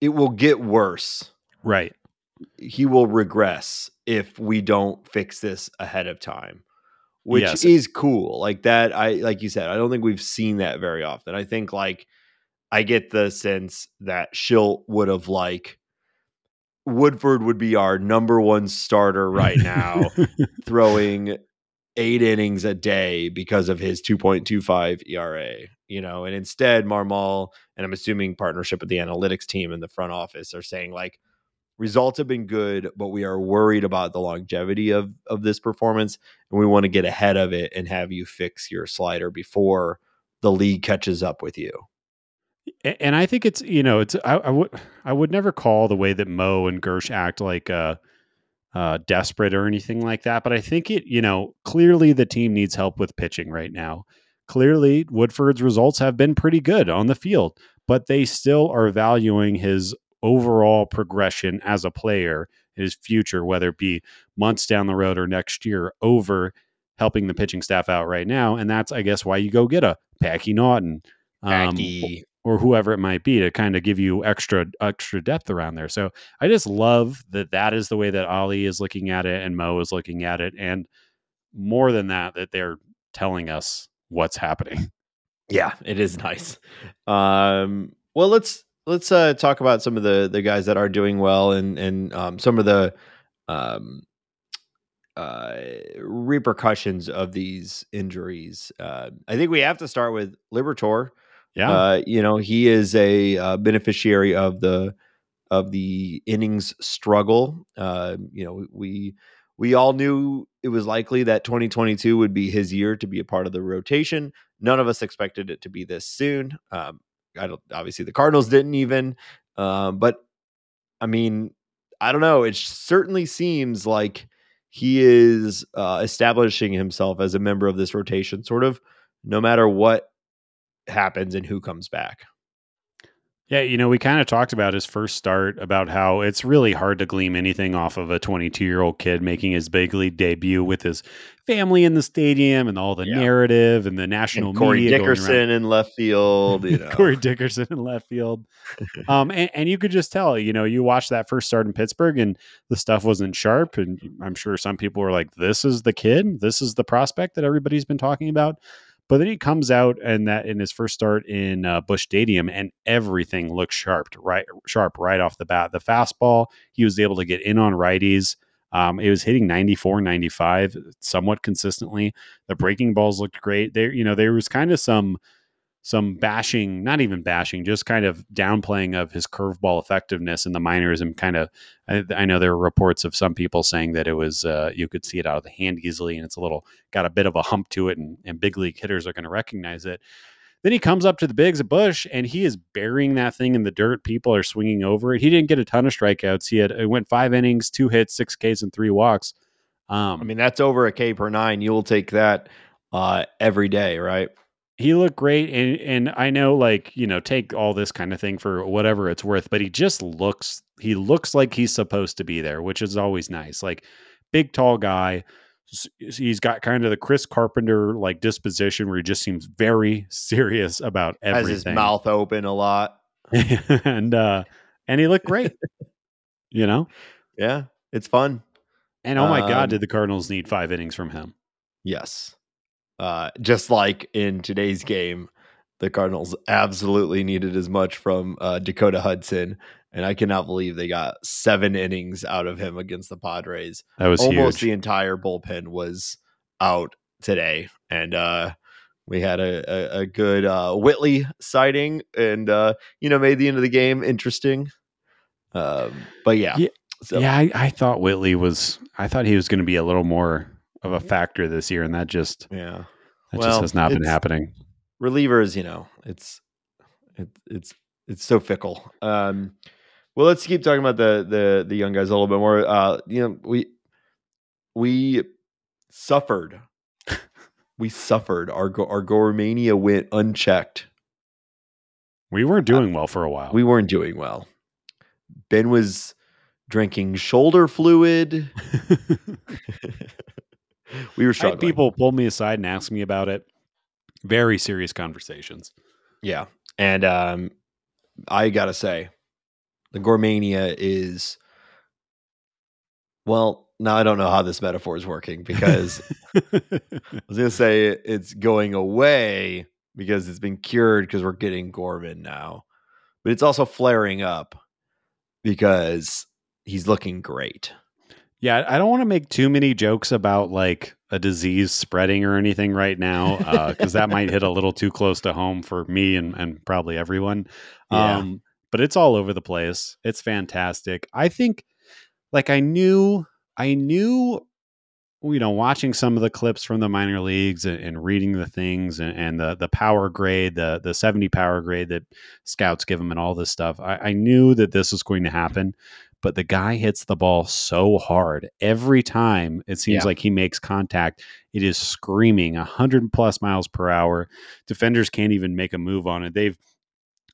it will get worse right. he will regress if we don't fix this ahead of time which Yes. is cool like that i like you said i don't think we've seen that very often i think like i get the sense that Shildt would have like woodford would be our number one starter right now [laughs] throwing eight innings a day because of his 2.25 ERA, you know, and instead Marmol and I'm assuming partnership with the analytics team and the front office are saying like results have been good, but we are worried about the longevity of of this performance and we want to get ahead of it and have you fix your slider before the league catches up with you. And I think it's you know it's I, I would I would never call the way that Mo and Girsch act like uh, uh, desperate or anything like that, but I think it you know clearly the team needs help with pitching right now. Clearly, Woodford's results have been pretty good on the field, but they still are valuing his overall progression as a player, his future, whether it be months down the road or next year, over helping the pitching staff out right now. And that's, I guess, why you go get a Packy Naughton. Um, Packy. or whoever it might be to kind of give you extra extra depth around there. So I just love that that is the way that Ali is looking at it and Mo is looking at it, and more than that, that they're telling us what's happening. Yeah, it is nice. Um, well, let's let's uh, talk about some of the the guys that are doing well and and um, some of the um, uh, repercussions of these injuries. Uh, I think we have to start with Liberatore. Yeah, Uh, you know, he is a uh, beneficiary of the of the innings struggle. Uh, you know, we we all knew it was likely that 2022 would be his year to be a part of the rotation. None of us expected it to be this soon. Um, I don't obviously the Cardinals didn't even, um, but I mean, I don't know. It certainly seems like he is uh, establishing himself as a member of this rotation, sort of, no matter what happens and who comes back. Yeah. You know, we kind of talked about his first start about how it's really hard to glean anything off of a 22 year old kid making his big league debut with his family in the stadium and all the Yeah. narrative and the national And Corey media. Dickerson in left field, you [laughs] know. Corey Dickerson in left field. Um, and, and you could just tell, you know, you watched that first start in Pittsburgh and the stuff wasn't sharp. And I'm sure some people were like, this is the kid, this is the prospect that everybody's been talking about. But then he comes out and that in his first start in uh, Busch Stadium, and everything looks sharp, right, sharp right off the bat. The fastball, he was able to get in on righties. Um, it was hitting 94, 95 somewhat consistently. The breaking balls looked great. There, you know, there was kind of some some bashing, not even bashing, just kind of downplaying of his curveball effectiveness in the minors, and kind of. I, I know there were reports of some people saying that it was uh, you could see it out of the hand easily, and it's a little got a bit of a hump to it, and, and big league hitters are going to recognize it. Then he comes up to the bigs at Busch, and he is burying that thing in the dirt. People are swinging over it. He didn't get a ton of strikeouts. He had it went five innings, two hits, six Ks, and three walks. Um, I mean, that's over a K per nine. You'll take that uh, every day, right? He looked great and and I know like you know take all this kind of thing for whatever it's worth but he just looks he looks like he's supposed to be there which is always nice like big tall guy he's got kind of the Chris Carpenter like disposition where he just seems very [laughs] serious about everything. Has his mouth open a lot. [laughs] and uh and he looked great you know Yeah, it's fun. and oh my Um, god did the Cardinals need 5 innings from him Yes. Uh, just like in today's game, the Cardinals absolutely needed as much from uh, Dakota Hudson, and I cannot believe they got seven innings out of him against the Padres. That was Almost huge. the entire bullpen was out today, and uh, we had a, a, a good uh, Whitley sighting, and uh, you know made the end of the game interesting. Um, but yeah, Yeah, so, yeah, I, I thought Whitley was. I thought he was going to be a little more of a factor this year, and that just yeah. that Well, just has not been happening. relievers, you know, it's it, it's it's so fickle. Um, well, let's keep talking about the the the young guys a little bit more. Uh, you know, we we suffered, we suffered. Our go- our Gormania went unchecked. We weren't doing well for a while. We weren't doing well. Ben was drinking shoulder fluid. [laughs] [laughs] we were struggling. people pull me aside and ask me about it. Very serious conversations. Yeah. And um I gotta say, the Gormania is well, now I don't know how this metaphor is working because [laughs] I was gonna say it's going away because it's been cured because we're getting Gorman now. But it's also flaring up because he's looking great. Yeah, I don't want to make too many jokes about like a disease spreading or anything right now because that might hit a little too close to home for me and, and probably everyone. Yeah. Um, but it's all over the place. It's fantastic. I think, like, I knew, I knew, you know, watching some of the clips from the minor leagues and, and reading the things and, and the the power grade, the the seventy power grade that scouts give them, and all this stuff. I, I knew that this was going to happen. But the guy hits the ball so hard every time. It seems Yeah. like he makes contact. It is screaming 100 plus miles per hour. Defenders can't even make a move on it. They've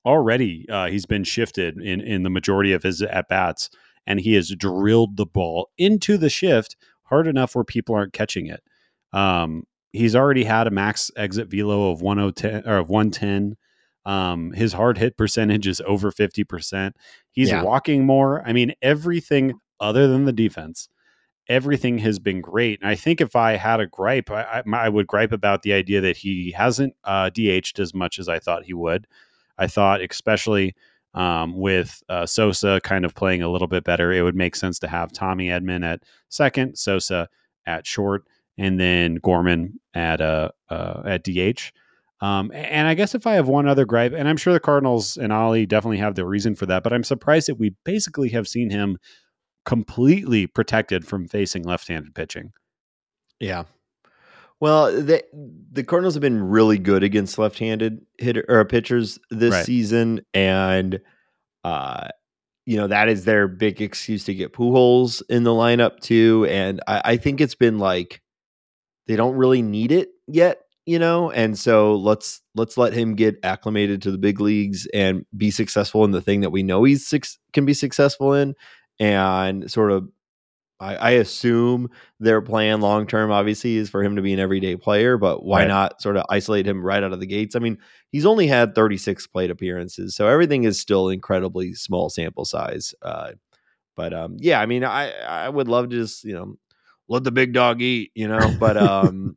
already uh, he's been shifted in in the majority of his at bats, and he has drilled the ball into the shift hard enough where people aren't catching it. Um, he's already had a max exit velo of 110 or of 110. Um, his hard hit percentage is over 50%. He's Yeah. walking more. I mean, everything other than the defense, everything has been great. And I think if I had a gripe, I, I, I would gripe about the idea that he hasn't uh, DH'd as much as I thought he would. I thought, especially um, with uh, Sosa kind of playing a little bit better, it would make sense to have Tommy Edman at second, Sosa at short, and then Gorman at uh, uh, at DH. Um, and I guess if I have one other gripe, and I'm sure the Cardinals and Ollie definitely have the reason for that, but I'm surprised that we basically have seen him completely protected from facing left-handed pitching. Yeah. Well, the the Cardinals have been really good against left-handed hitter or pitchers this Right. season, and uh, you know that is their big excuse to get Pujols in the lineup too. And I, I think it's been like they don't really need it yet, you know. And so let's let's let him get acclimated to the big leagues and be successful in the thing that we know he's suc can be successful in, and sort of I, I assume their plan long term, obviously, is for him to be an everyday player. But why Right. not sort of isolate him right out of the gates? I mean, he's only had 36 plate appearances, so everything is still incredibly small sample size. Uh, but um, yeah, I mean, I I would love to just you know let the big dog eat, you know. But [laughs] um,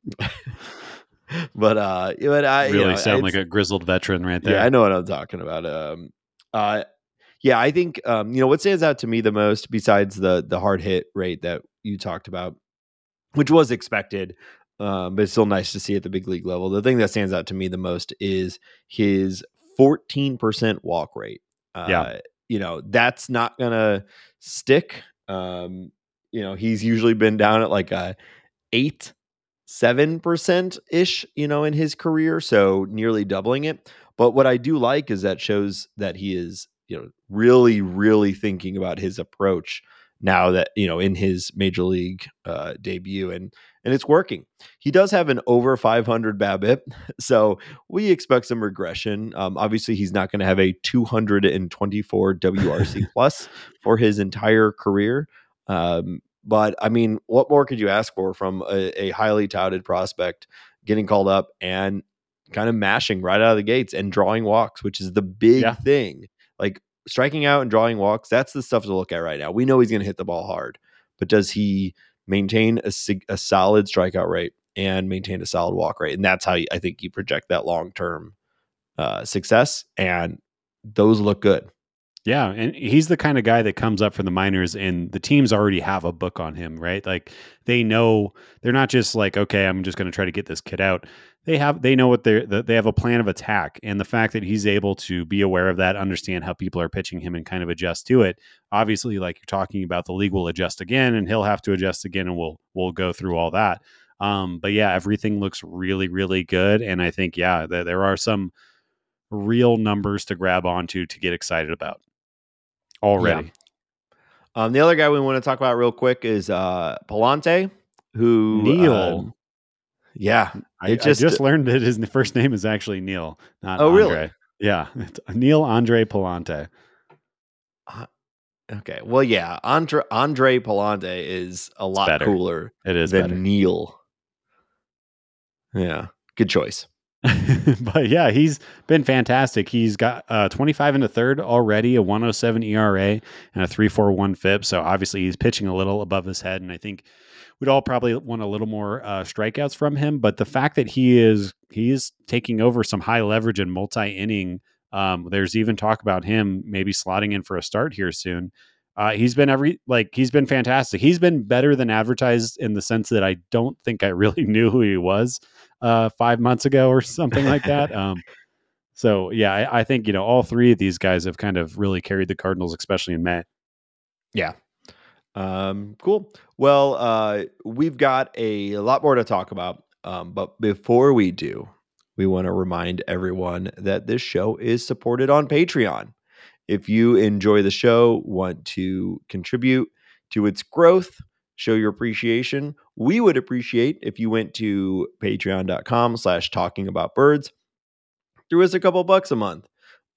[laughs] but uh, but I you really know, sound like a grizzled veteran right there. yeah, I know what I'm talking about. Um, uh, yeah, I think um, you know what stands out to me the most, besides the the hard hit rate that you talked about, which was expected, um, but it's still nice to see at the big league level. The thing that stands out to me the most is his 14% walk rate. Uh, Yeah. you know that's not gonna stick. Um, you know he's usually been down at like a eight seven percent ish, you know, in his career, so nearly doubling it. But what I do like is that shows that he is, you know, really, really thinking about his approach now that you know in his major league uh, debut, and and it's working. He does have an over 500 BABIP, [laughs] so we expect some regression. Um, obviously, he's not going to have a 224 WRC [laughs] plus for his entire career. Um, but I mean, what more could you ask for from a, a highly touted prospect getting called up and kind of mashing right out of the gates and drawing walks, which is the big Yeah. thing. Like striking out and drawing walks, that's the stuff to look at right now. We know he's going to hit the ball hard, but does he maintain a, a solid strikeout rate and maintain a solid walk rate? And that's how you, I think you project that long term uh, success, and those look good. Yeah, and he's the kind of guy that comes up for the minors, and the teams already have a book on him, right? Like they know they're not just like, okay, I'm just going to try to get this kid out. They have they know what they're they have a plan of attack, and the fact that he's able to be aware of that, understand how people are pitching him, and kind of adjust to it. Obviously, like you're talking about, the league will adjust again, and he'll have to adjust again, and we'll we'll go through all that. Um, but yeah, everything looks really really good, and I think yeah, there, there are some real numbers to grab onto to get excited about already. Yeah. Um, the other guy we want to talk about real quick is uh, Pallante, who Neil. um, yeah, I, it I just- just learned that his first name is actually Neil, not Oh, really? Andre. Yeah, it's Neil Andre Pallante. okay. Well, yeah, Andre Andre Pallante is a lot cooler It is than better. Neil. Yeah, good choice. [laughs] but yeah, he's been fantastic. He's got uh, 25 in the third already, a 107 ERA and a 341 FIP. So obviously he's pitching a little above his head. And I think we'd all probably want a little more uh, strikeouts from him. But the fact that he is he is taking over some high leverage and multi inning. Um, there's even talk about him maybe slotting in for a start here soon. Uh, he's been every like he's been fantastic. He's been better than advertised in the sense that I don't think I really [laughs] knew who he was uh, five months ago or [laughs] something like that. Um, so yeah, I, I think you know all three of these guys have kind of really carried the Cardinals, especially in May. Yeah. Um, cool. Well, uh, we've got a lot more to talk about. Um, but before we do, we want to remind everyone that this show is supported on Patreon. If you enjoy the show, want to contribute to its growth, show your appreciation, we would appreciate if you went to patreon.com slash talking about birds, threw us a couple bucks a month.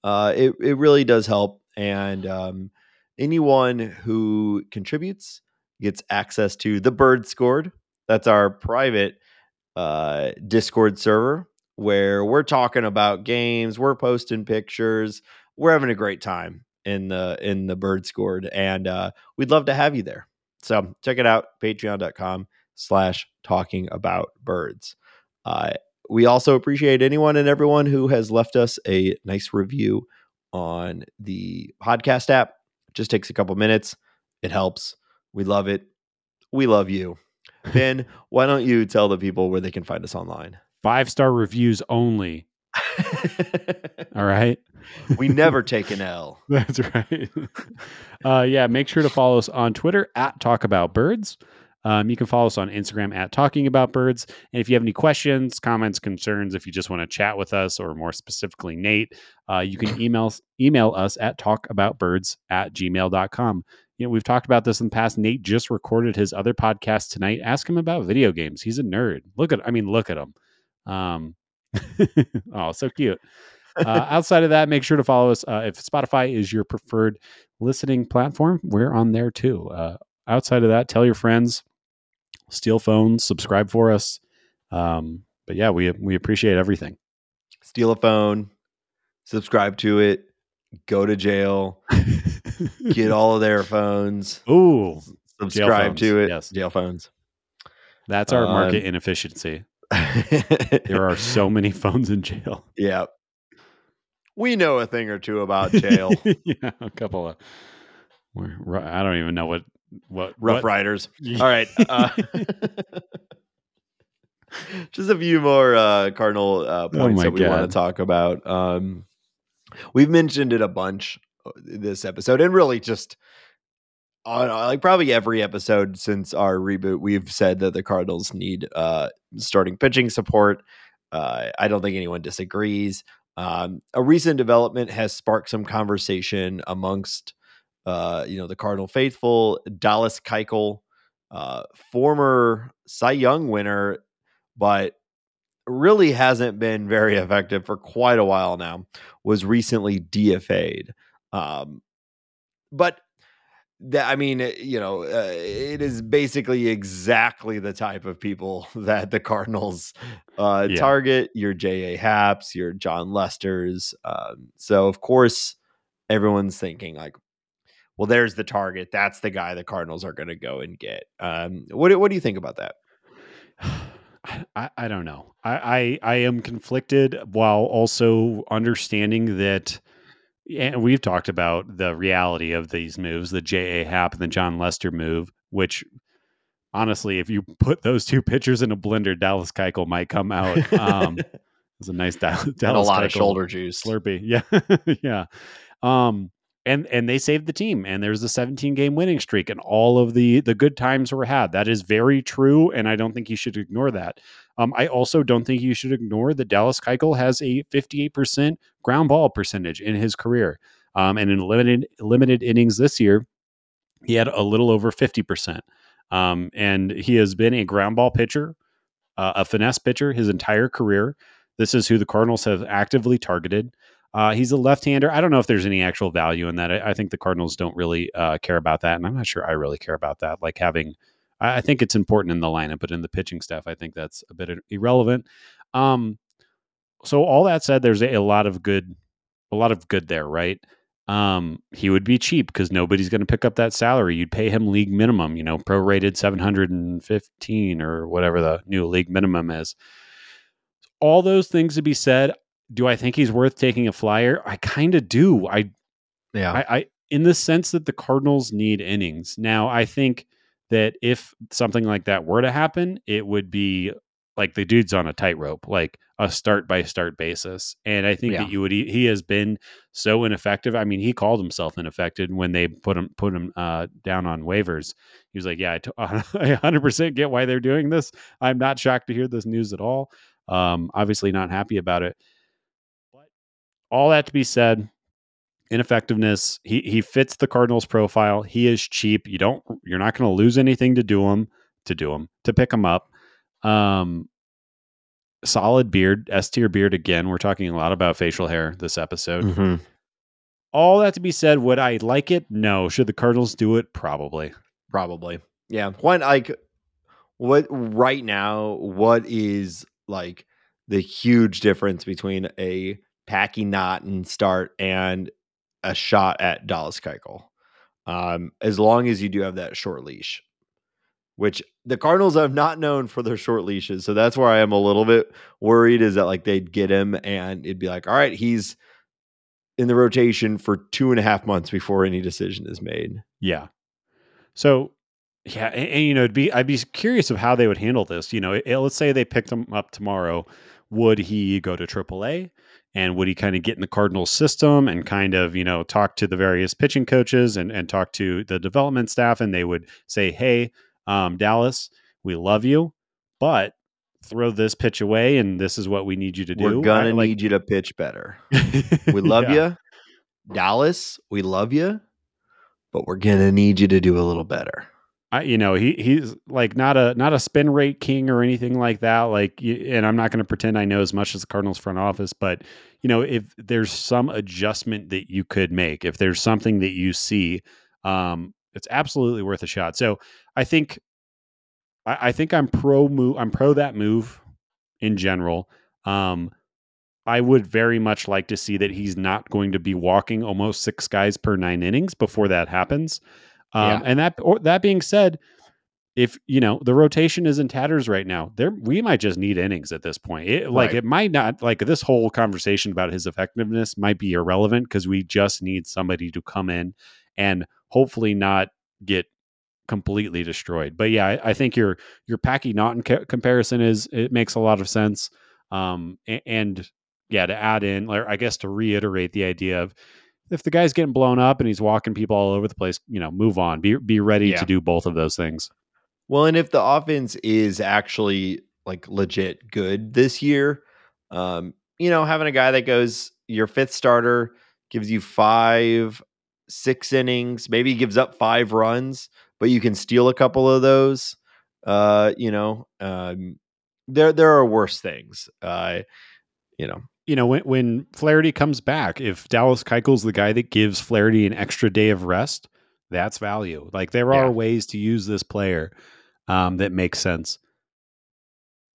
Uh, it, it really does help. And um, anyone who contributes gets access to the bird scored that's our private uh, discord server where we're talking about games we're posting pictures we're having a great time in the in the bird scored and uh, we'd love to have you there so check it out patreon.com slash talking about birds. Uh, we also appreciate anyone and everyone who has left us a nice review on the podcast app. It just takes a couple minutes. It helps. We love it. We love you. [laughs] Ben why don't you tell the people where they can find us online? Five star reviews only. [laughs] All right. we never take an l [laughs] That's right. [laughs] uh, yeah, make sure to follow us on Twitter at Talk About Birds. Um, you can follow us on Instagram at Talking About Birds. And if you have any questions, comments, concerns, if you just want to chat with us, or more specifically, Nate, uh, you can email email us at talkaboutbirds at gmail.com. You know, we've talked about this in the past. Nate just recorded his other podcast tonight. Ask him about video games. He's a nerd. Look at, I mean, look at him. Um, [laughs] oh, so cute. Uh, outside of that, make sure to follow us. Uh, if Spotify is your preferred listening platform, we're on there too. Uh, outside of that, tell your friends, steal phones, subscribe for us. Um, but yeah, we we appreciate everything. steal a phone subscribe to it go to jail [laughs] get all of their phones Ooh, subscribe phones, to it yes. jail phones that's our market Um, inefficiency. There are so many phones in jail. [laughs] yeah we know a thing or two about jail. [laughs] Yeah, a couple of. I don't even know what what rough what, riders. [laughs] All right uh, just a few more uh cardinal uh points Oh that we want to talk about. Um we've mentioned it a bunch uh, this episode and really just on uh, like probably every episode since our reboot we've said that the cardinals need uh starting pitching support. Uh i don't think anyone disagrees. Um a recent development has sparked some conversation amongst uh you know the cardinal faithful dallas keuchel uh former cy young winner but really hasn't been very effective for quite a while now was recently dfa'd um but that i mean you know uh, it is basically exactly the type of people [laughs] that the cardinals uh Yeah. target your ja haps your Jon Lesters um so of course everyone's thinking like well there's the target that's the guy the cardinals are going to go and get um what, do- what do you think about that [sighs] I, I don't know. I, I I am conflicted while also understanding that and we've talked about the reality of these moves, the J.A. Happ and the Jon Lester move, which honestly, if you put those two pitchers in a blender, Dallas Keuchel might come out. Um, [laughs] it's a nice Dallas, Dallas a lot Keuchel of shoulder juice. Slurpee. Yeah. [laughs] yeah. Um, and and they saved the team and there's a 17 game winning streak and all of the the good times were had that is very true and i don't think you should ignore that um, i also don't think you should ignore that dallas keuchel has a 58% ground ball percentage in his career um, and in limited limited innings this year he had a little over 50% um, and he has been a ground ball pitcher uh, a finesse pitcher his entire career this is who the cardinals have actively targeted uh, he's a left-hander. I don't know if there's any actual value in that. I, I think the Cardinals don't really uh, care about that, and I'm not sure I really care about that. Like having, I, I, think it's important in the lineup, but in the pitching staff, I think that's a bit irrelevant. Um, so all that said, there's a, a, lot of good, a lot of good there, right? Um, he would be cheap because nobody's going to pick up that salary. You'd pay him league minimum, you know, prorated 715 or whatever the new league minimum is. All those things to be said, do I think he's worth taking a flyer? I kind of do. I yeah. I, I in the sense that the Cardinals need innings. Now, I think that if something like that were to happen, it would be like the dude's on a tightrope, like a start by start basis. And I think yeah. that you would he has been so ineffective. I mean, he called himself ineffective when they put him put him uh, down on waivers. He was like, "Yeah, I, t- [laughs] I 100% get why they're doing this. I'm not shocked to hear this news at all. Um, obviously, not happy about it." But all that to be said, ineffectiveness. He he fits the Cardinals profile. He is cheap. You don't you're not going to lose anything to do him to do him to pick him up. Um, solid beard, S tier beard again. We're talking a lot about facial hair this episode. Mm-hmm. All that to be said, would I like it? No. Should the Cardinals do it? Probably. Probably. Yeah. One like what right now, what is like the huge difference between a Packy Naughton start and a shot at Dallas Keuchel. Um, as long as you do have that short leash, which the Cardinals have not known for their short leashes. So that's where I am a little bit worried is that like they'd get him and it'd be like, all right, he's in the rotation for two and a half months before any decision is made. Yeah. So yeah, and, and you know, be I'd be curious of how they would handle this. You know, it, let's say they picked him up tomorrow. Would he go to AAA? And would he kind of get in the Cardinals system and kind of, you know, talk to the various pitching coaches and, and talk to the development staff and they would say, Hey, um, Dallas, we love you, but throw this pitch away and this is what we need you to do. We're gonna like, need you to pitch better. [laughs] we love yeah. you. Dallas, we love you, but we're gonna need you to do a little better. I, you know, he he's like not a not a spin rate king or anything like that. Like, and I'm not going to pretend I know as much as the Cardinals front office, but you know, if there's some adjustment that you could make, if there's something that you see, um, it's absolutely worth a shot. So I think, I, I think I'm pro move. I'm pro that move in general. Um, I would very much like to see that he's not going to be walking almost six guys per nine innings before that happens. Um, yeah. And that or, that being said, if you know the rotation is in tatters right now, there we might just need innings at this point. It, like right. it might not like this whole conversation about his effectiveness might be irrelevant because we just need somebody to come in and hopefully not get completely destroyed. But yeah, I, I think your your Packy Naughton ca- comparison is it makes a lot of sense. Um, and, and yeah, to add in, or I guess to reiterate the idea of if the guy's getting blown up and he's walking people all over the place, you know, move on. Be be ready yeah. to do both of those things. Well, and if the offense is actually like legit good this year, um, you know, having a guy that goes your fifth starter gives you five, six innings, maybe gives up five runs, but you can steal a couple of those. Uh, you know, um, there there are worse things. Uh, you know, you know, when when Flaherty comes back, if Dallas Keuchel's the guy that gives Flaherty an extra day of rest, that's value. Like there are ways to use this player um, that makes sense.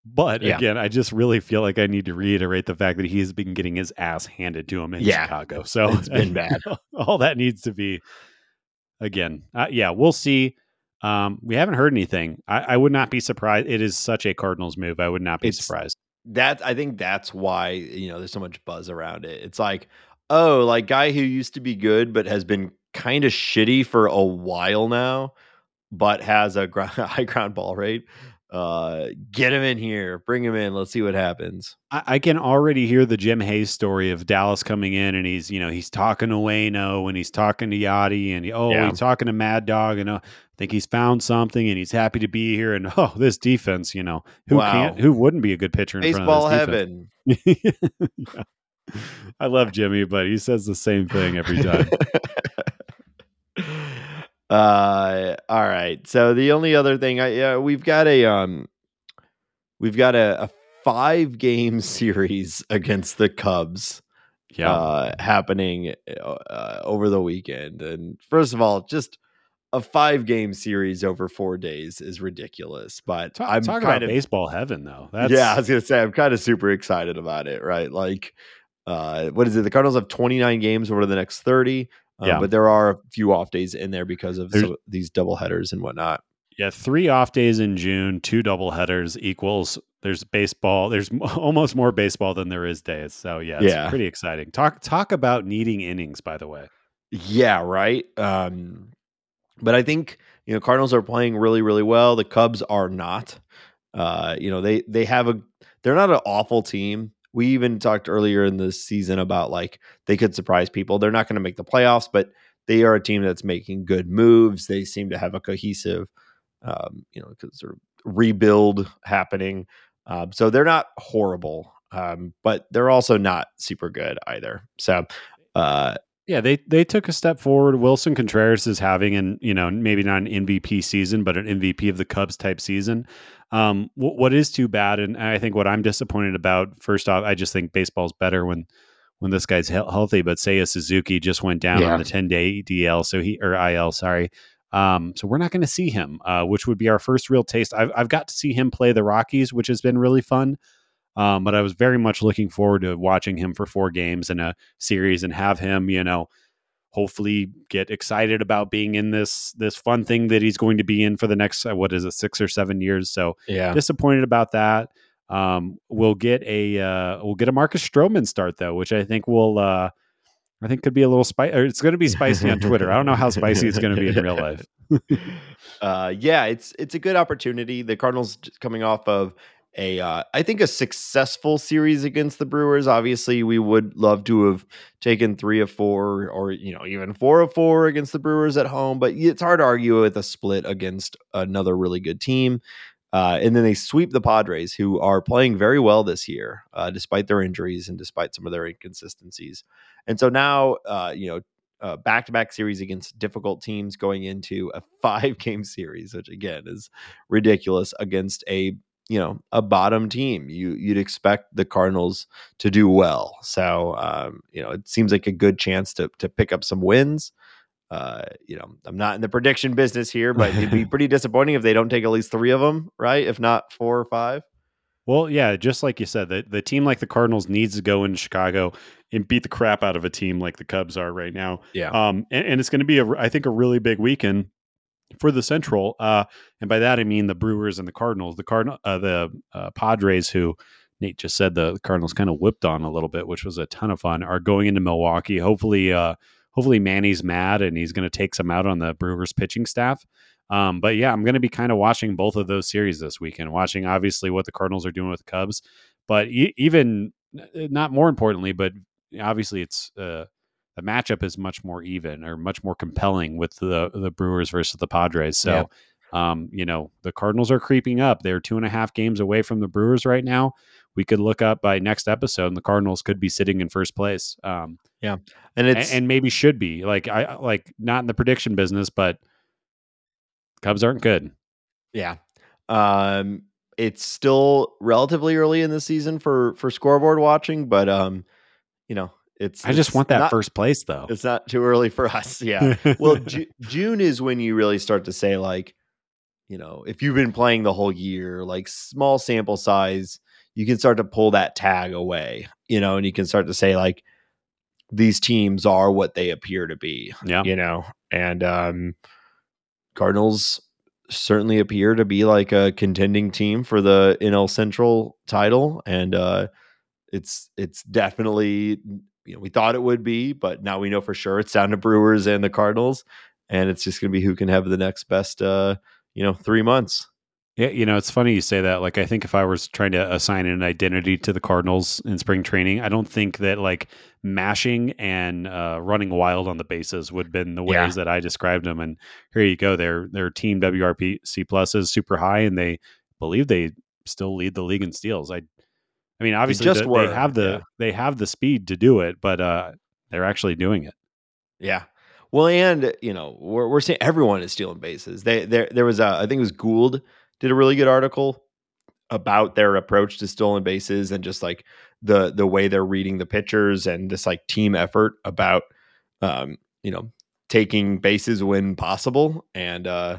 But yeah. again, I just really feel like I need to reiterate the fact that he's been getting his ass handed to him in yeah. Chicago. So it's been [laughs] bad. all that needs to be again. Uh, yeah, we'll see. Um, we haven't heard anything. I, I would not be surprised. It is such a Cardinals move. I would not be It's- surprised. That I think that's why you know there's so much buzz around it. It's like, oh, like guy who used to be good but has been kind of shitty for a while now, but has a [laughs] high ground ball rate. Uh, get him in here, bring him in. Let's see what happens. I, I can already hear the Jim Hayes story of Dallas coming in and he's, you know, he's talking to Wayno and he's talking to Yachty and oh, Yeah. he's talking to Mad Dog and uh, think he's found something and he's happy to be here. And oh, this defense, you know, who Wow. can't, who wouldn't be a good pitcher in Baseball front of this heaven. Yeah. [laughs] I love Jimmy, but he says the same thing every time. [laughs] uh all right so the only other thing i yeah we've got a um we've got a, a five game [laughs] series against the cubs Yeah. uh happening uh, over the weekend and first of all just a five game series over four days is ridiculous but talk i'm talk kind about of baseball heaven, though. That's, yeah, I was gonna say I'm kind of super excited about it, right? Like, uh, what is it? The Cardinals have 29 games over the next 30, uh, Yeah. but there are a few off days in there because of some these double headers and whatnot. Yeah, three off days in June, two double headers equals. There's baseball. There's [laughs] almost more baseball than there is days. So yeah, it's Yeah. pretty exciting. Talk talk about needing innings. By the way, Yeah, right. Um, but I think you know Cardinals are playing really, really well. The Cubs are not. Uh, you know they they have a they're not an awful team. We even talked earlier in the season about like they could surprise people. They're not going to make the playoffs, but they are a team that's making good moves. They seem to have a cohesive, um, you know, sort of rebuild happening. Um, so they're not horrible, um, but they're also not super good either. So uh, yeah, they they took a step forward. Willson Contreras is having an you know maybe not an MVP season, but an MVP of the Cubs type season. Um, wh- what is too bad, and I think what I'm disappointed about. First off, I just think baseball's better when when this guy's he- healthy. But Seiya Suzuki just went down Yeah. on the 10 day DL, so he or IL, sorry. Um, so we're not going to see him, uh, which would be our first real taste. I've I've got to see him play the Rockies, which has been really fun. Um, but I was very much looking forward to watching him for four games in a series and have him, you know, hopefully get excited about being in this this fun thing that he's going to be in for the next uh, what is it six or seven years. So yeah, disappointed about that. Um, we'll get a uh, we'll get a Marcus Stroman start though, which I think will uh, I think could be a little spicy. It's going to be spicy on Twitter. I don't know how spicy it's going to be in real life. [laughs] uh, yeah, it's it's a good opportunity. The Cardinals coming off of a, uh, I think, a successful series against the Brewers. Obviously, we would love to have taken three of four, or you know, even four of four against the Brewers at home. But it's hard to argue with a split against another really good team. Uh, and then they sweep the Padres, who are playing very well this year, uh, despite their injuries and despite some of their inconsistencies. And so now, uh, you know, uh, back-to-back series against difficult teams going into a [laughs] five-game series, which again is ridiculous against a you know a bottom team. You you'd expect the Cardinals to do well, so um, you know it seems like a good chance to to pick up some wins. Uh, you know, I'm not in the prediction business here, but it'd be [laughs] pretty disappointing if they don't take at least three of them, right? If not four or five. Well, yeah, just like you said, the, the team like the Cardinals needs to go into Chicago and beat the crap out of a team like the Cubs are right now. Yeah. Um, and, and it's going to be, a, I think, a really big weekend for the Central. Uh, and by that I mean the Brewers and the Cardinals. The Cardinal, uh, the uh, Padres, who Nate just said the Cardinals kind of whipped on a little bit, which was a ton of fun, are going into Milwaukee. Hopefully, uh, hopefully Manny's mad and he's going to take some out on the Brewers pitching staff. Um, but yeah, I'm going to be kind of watching both of those series this weekend. Watching obviously what the Cardinals are doing with the Cubs, but e- even not more importantly, but obviously it's uh, the matchup is much more even or much more compelling with the the Brewers versus the Padres. So, um, you know, the Cardinals are creeping up. They're two and a half games away from the Brewers right now. We could look up by next episode, and the Cardinals could be sitting in first place. Um, And and, it's and maybe should be like I like not in the prediction business, but Cubs aren't good. Yeah. Um it's still relatively early in the season for for scoreboard watching, but um you know, it's I just it's want that not, first place though. It's not too early for us. Yeah. [laughs] well, Ju- June is when you really start to say like, you know, if you've been playing the whole year, like small sample size, you can start to pull that tag away, you know, and you can start to say like these teams are what they appear to be yeah. you know and um cardinals certainly appear to be like a contending team for the NL Central title, and uh, it's it's definitely you know we thought it would be, but now we know for sure it's down to Brewers and the Cardinals, and it's just going to be who can have the next best uh, you know three months. Yeah, you know, it's funny you say that. Like, I think if I was trying to assign an identity to the Cardinals in spring training, I don't think that like mashing and uh, running wild on the bases would have been the ways Yeah. that I described them. And here you go. Their their team WRC plus is super high, and they believe they still lead the league in steals. I, I mean, obviously just the- were, they have the yeah. they have the speed to do it, but uh, they're actually doing it. Yeah. Well, and you know, we're we're saying everyone is stealing bases. They there there was a I think it was Goold did a really good article about their approach to stolen bases and just like the the way they're reading the pitchers and this like team effort about um you know taking bases when possible and uh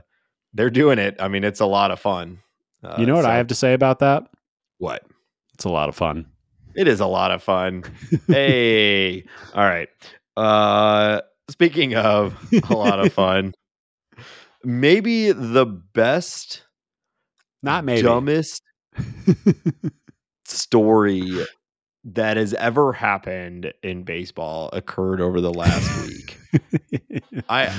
they're doing it. I mean, it's a lot of fun. Uh, you know what so- I have to say about that? What? It's a lot of fun. It is a lot of fun. hey. [laughs] All right. Uh speaking of a lot of fun, maybe the best Not maybe. dumbest story that has ever happened in baseball occurred over the last week. I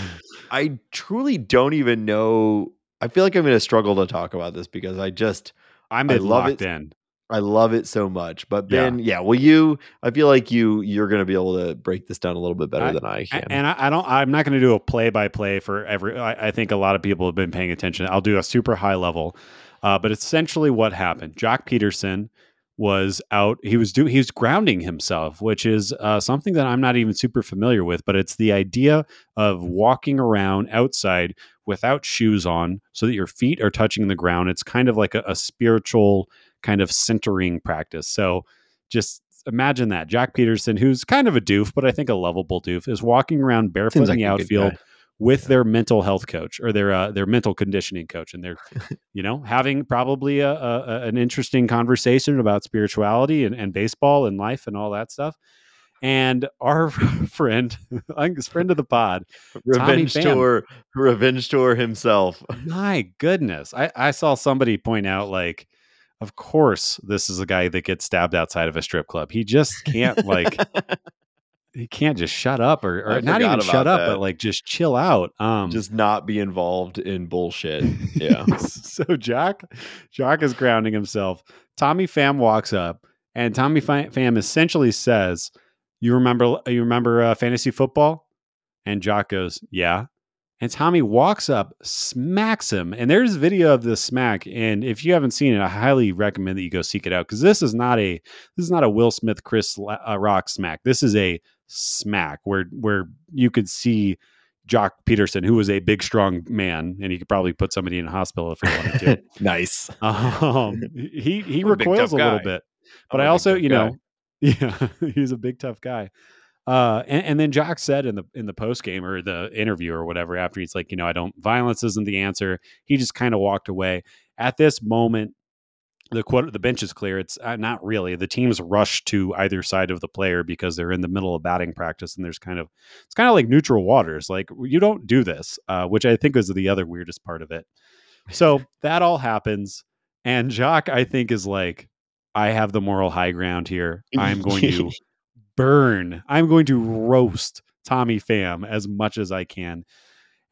I truly don't even know. I feel like I'm going to struggle to talk about this because I just I'm I love locked it. in. I love it so much. But Yeah. Ben, yeah, well, you, I feel like you, you're going to be able to break this down a little bit better I- than I can. And I, I don't. I'm not going to do a play by play for every. I, I think a lot of people have been paying attention. I'll do a super high level, uh, but essentially what happened. Joc Pederson was out. He was doing. He was grounding himself, which is uh, something that I'm not even super familiar with. But it's the idea of walking around outside without shoes on, so that your feet are touching the ground. It's kind of like a, a spiritual kind of centering practice. So just imagine that Joc Pederson, who's kind of a doof, but I think a lovable doof, is walking around barefoot Seems in the outfield with their mental health coach or their uh, their mental conditioning coach, and they're [laughs] you know having probably a, a, an interesting conversation about spirituality and, and baseball and life and all that stuff. And our [laughs] friend, I think it's friend of the pod, Revenge tour, revenge tour himself. my goodness, I, I saw somebody point out like, of course, this is a guy that gets stabbed outside of a strip club. He just can't like [laughs] he can't just shut up or, or not even shut up, that. but like just chill out. Um, just not be involved in bullshit. Yeah. [laughs] so Joc, Joc is grounding himself. Tommy Pham walks up, and Tommy Fa- Pham essentially says, "You remember? You remember uh, fantasy football?" And Joc goes, "Yeah." And Tommy walks up, smacks him, and there's video of this smack. And if you haven't seen it, I highly recommend that you go seek it out because this is not a this is not a Will Smith Chris uh, Rock smack. This is a smack where where you could see Joc Pederson, who was a big, strong man, and he could probably put somebody in a hospital if he wanted to. [laughs] nice. [laughs] um, he he [laughs] I'm a recoils a little bit, I'm but a I also, you guy. know, yeah, he's a big tough guy. Uh, and, and then Joc said in the in the post game or the interview or whatever after he's like, you know, I don't violence isn't the answer. He just kind of walked away. At this moment, the quote the bench is clear. It's uh, not really. The teams rush to either side of the player because they're in the middle of batting practice, and there's kind of it's kind of like neutral waters. Like you don't do this, uh, which I think is the other weirdest part of it. So [laughs] that all happens, and Joc I think is like, I have the moral high ground here. I'm going [laughs] to burn. I'm going to roast Tommy Pham as much as I can.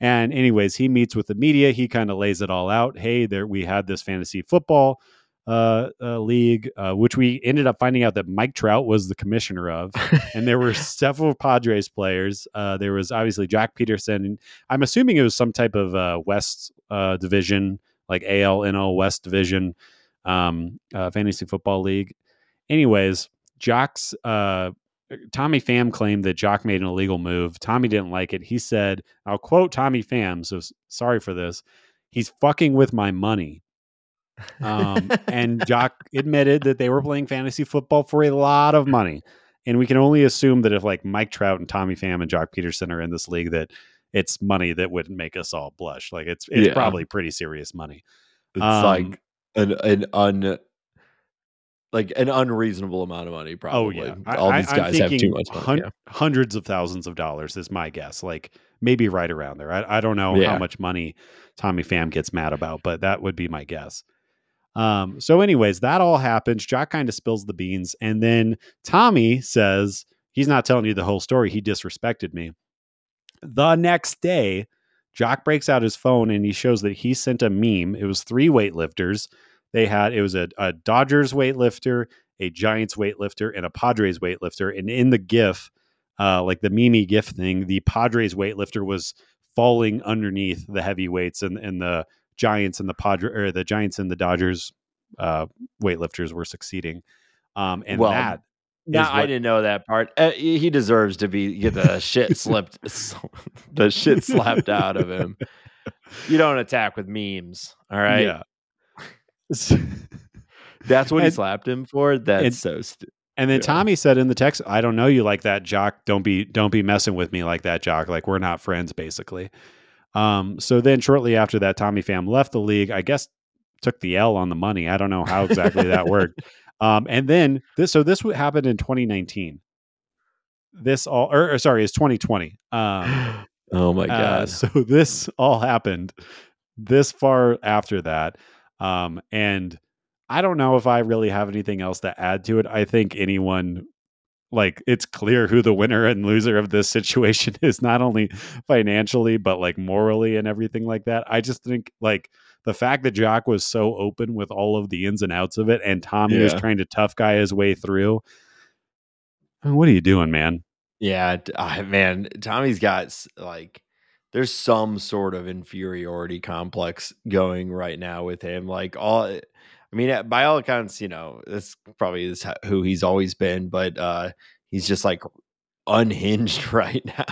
And anyways, he meets with the media. He kind of lays it all out. Hey, there we had this fantasy football uh, uh, league, uh, which we ended up finding out that Mike Trout was the commissioner of, and there were [laughs] several Padres players. Uh, there was obviously Joc Pederson. I'm assuming it was some type of uh, West uh, division, like ALNO West division um, uh, fantasy football league. Anyways, Joc's uh, Tommy Pham claimed that Joc made an illegal move. Tommy didn't like it. He said, I'll quote Tommy Pham, so sorry for this. He's fucking with my money. Um, and [laughs] Joc admitted that they were playing fantasy football for a lot of money. And we can only assume that if like Mike Trout and Tommy Pham and Joc Pederson are in this league, that it's money that would make us all blush. Like it's it's Yeah. probably pretty serious money. It's Um, like an an un like an unreasonable amount of money. Probably. Oh yeah, all I, these guys have too much money. hun- yeah. hundreds of thousands of dollars is my guess. Like maybe right around there. I, I don't know Yeah. how much money Tommy Pham gets mad about, but that would be my guess. Um, so, anyways, that all happens. Joc kind of spills the beans, and then Tommy says he's not telling you the whole story. He disrespected me. The next day, Joc breaks out his phone and he shows that he sent a meme. It was three weightlifters. They had it was a, a Dodgers weightlifter, a Giants weightlifter, and a Padres weightlifter. And in the GIF, uh, like the meme GIF thing, the Padres weightlifter was falling underneath the heavyweights, and and the Giants and the Padre or the Giants and the Dodgers uh, weightlifters were succeeding. Um, and Well, that No, I didn't know that part. Uh, he he deserves to be get the shit slipped, [laughs] the shit slapped out of him. [laughs] You don't attack with memes, all right? yeah. [laughs] That's what he slapped him for. That's and- so stupid. And then Yeah. Tommy said in the text, "I don't know you like that, Joc. Don't be don't be messing with me like that, Joc. Like we're not friends, basically." Um, so then shortly after that, Tommy Pham left the league. I guess took the L on the money. I don't know how exactly that worked. [laughs] Um, and then this, so this happened in 2019. This all, or, or sorry, it's 2020. Um, [gasps] oh my uh, god! so this all happened this far after that. Um, and I don't know if I really have anything else to add to it. I think anyone like it's clear who the winner and loser of this situation [laughs] is, not only financially, but like morally and everything like that. I just think like the fact that Joc was so open with all of the ins and outs of it and Tommy was trying to tough guy his way through. What are you doing, man? Yeah, ah, man, Tommy's got like there's some sort of inferiority complex going right now with him. Like all, I mean, by all accounts, you know, this probably is who he's always been, but uh he's just like unhinged [laughs] right now.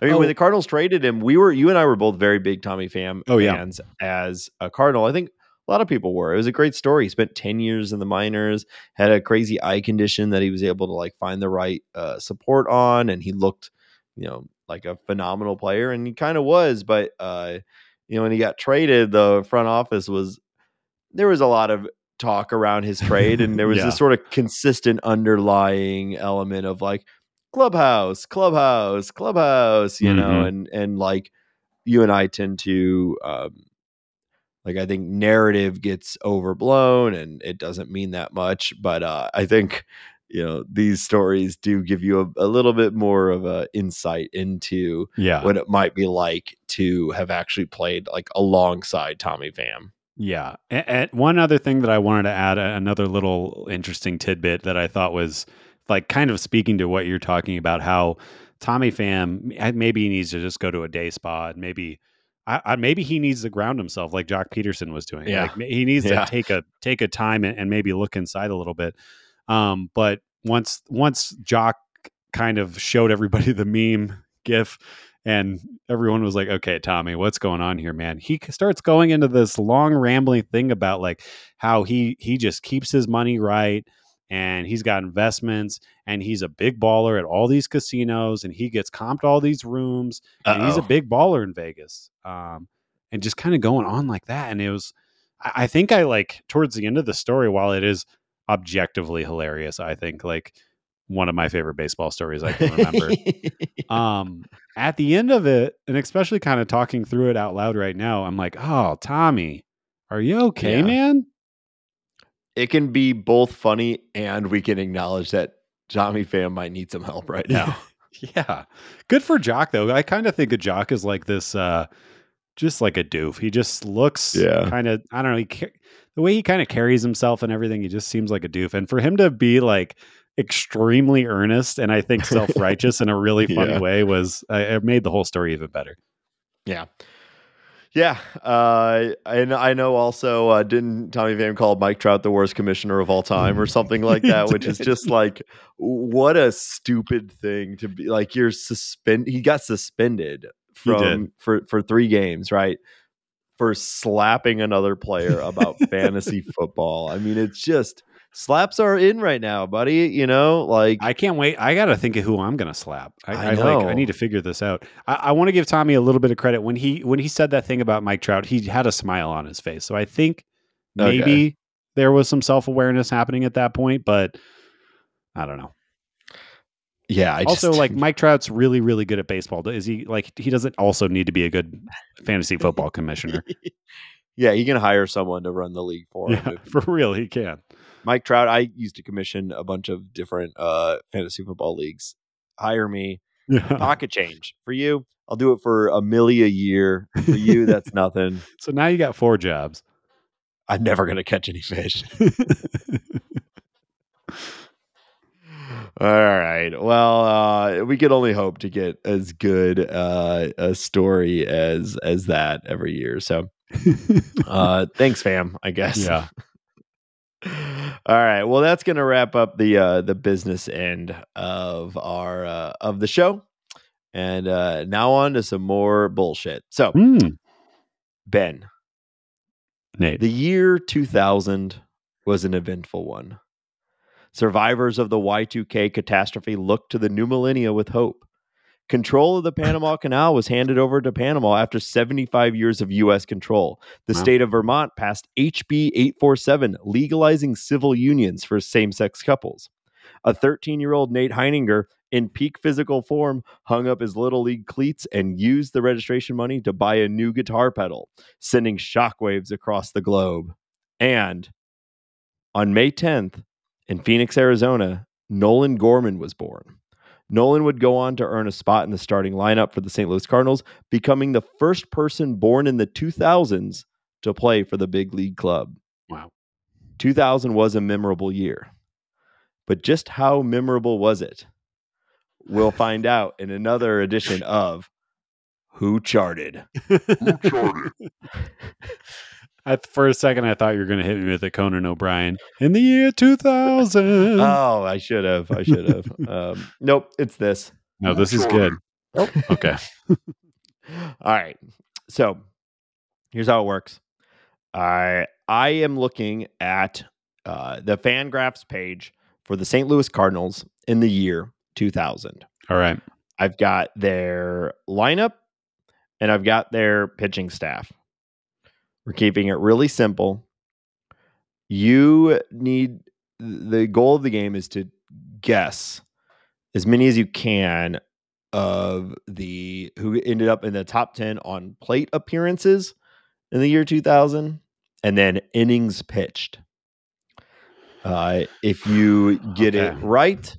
I mean, Oh. when the Cardinals traded him, we were you and I were both very big Tommy Pham Oh, yeah. fans as a Cardinal. I think a lot of people were. It was a great story. He spent 10 years in the minors, had a crazy eye condition that he was able to like find the right uh, support on, and he looked, you know, like a phenomenal player, and he kind of was. But uh, you know, when he got traded, the front office was there was a lot of talk around his trade, and there [laughs] was Yeah. this sort of consistent underlying element of like clubhouse, clubhouse, clubhouse, you know, Mhm. and and like you and I tend to um like I think narrative gets overblown and it doesn't mean that much, but uh I think you know these stories do give you a, a little bit more of a insight into Yeah. what it might be like to have actually played like alongside Tommy Pham. Yeah. And, one other thing that I wanted to add, another little interesting tidbit that I thought was like kind of speaking to what you're talking about, how Tommy Pham maybe he needs to just go to a day spa and maybe. I, I, maybe he needs to ground himself like Joc Pederson was doing. Yeah. Like he needs Yeah. to take a take a time and, and maybe look inside a little bit. Um, but once once Joc kind of showed everybody [laughs] the meme gif and everyone was like okay tommy what's going on here man? he starts going into this long rambling thing about like how he he just keeps his money right and he's got investments and he's a big baller at all these casinos and he gets comped all these rooms and he's a big baller in vegas um and just kind of going on like that. And it was I, I think i like towards the end of the story while it is objectively hilarious i think like one of my favorite baseball stories i [laughs] can remember um at the end of it and especially kind of talking through it out loud right now i'm like oh tommy are you okay Yeah. man it can be both funny and we can acknowledge that Tommy Pham might need some help right now. [laughs] yeah good for Joc though i kind of think of Joc as like this uh just like a doof he just looks Yeah. kind of i don't know he the way he kind of carries himself and everything he just seems like a doof and for him to be like extremely earnest and i think [laughs] self-righteous in a really funny Yeah. way was uh, it made the whole story even better Yeah. Yeah. Uh, and I know also, uh, didn't Tommy Pham call Mike Trout the worst commissioner of all time or something like that, [laughs] which is just like, what a stupid thing to be like. You're suspend. He got suspended from for, for three games, right? For slapping another player about [laughs] fantasy football. I mean, it's just slaps are in right now, buddy. You know, like I can't wait. I got to think of who I'm going to slap. I, I I, like. I need to figure this out. I, I want to give Tommy a little bit of credit when he when he said that thing about Mike Trout. He had a smile on his face, so I think maybe Okay. there was some self awareness happening at that point, but I don't know. Yeah. I also, just, like [laughs] Mike Trout's really, really good at baseball. Is he like he doesn't also need to be a good fantasy football commissioner? [laughs] yeah, he can hire someone to run the league for him. yeah, if- for real, he can. Mike Trout, I used to commission a bunch of different uh, fantasy football leagues. Hire me, Yeah. pocket change for you. I'll do it for a milli a year. For you, that's nothing. [laughs] So now you got four jobs. I'm never gonna catch any fish. All right. Well, uh, we could only hope to get as good uh, a story as as that every year. So, [laughs] uh, thanks, fam. I guess. yeah. [laughs] All right. Well, that's going to wrap up the uh, the business end of our uh, of the show, and uh, now on to some more bullshit. So, Hmm. Ben, Nate. the year 2000 was an eventful one. Survivors of the Y2K catastrophe looked to the new millennia with hope. Control of the Panama [laughs] Canal was handed over to Panama after 75 years of U.S. control. The Wow. state of Vermont passed HB 847, legalizing civil unions for same sex couples. A 13 year old Nate Heininger, in peak physical form, hung up his little league cleats and used the registration money to buy a new guitar pedal, sending shockwaves across the globe. And on May 10th, in Phoenix, Arizona, Nolan Gorman was born. Nolan would go on to earn a spot in the starting lineup for the St. Louis Cardinals, becoming the first person born in the 2000s to play for the big league club. Wow. 2000 was a memorable year. But just how memorable was it? We'll find out in another edition of Who Charted? Who Charted. [laughs] I, for a second, I thought you were going to hit me with a Conan O'Brien in the year 2000. Oh, I should have. I should have. um, nope, it's this. no, this is good. Oh. Okay. [laughs] All right. So here's how it works. I I am looking at uh, the Fangraphs page for the St. Louis Cardinals in the year 2000. All right. I've got their lineup and I've got their pitching staff. We're keeping it really simple. You need the goal of the game is to guess as many as you can of the who ended up in the top 10 on plate appearances in the year 2000 and then innings pitched. Uh, if you [sighs] get it right,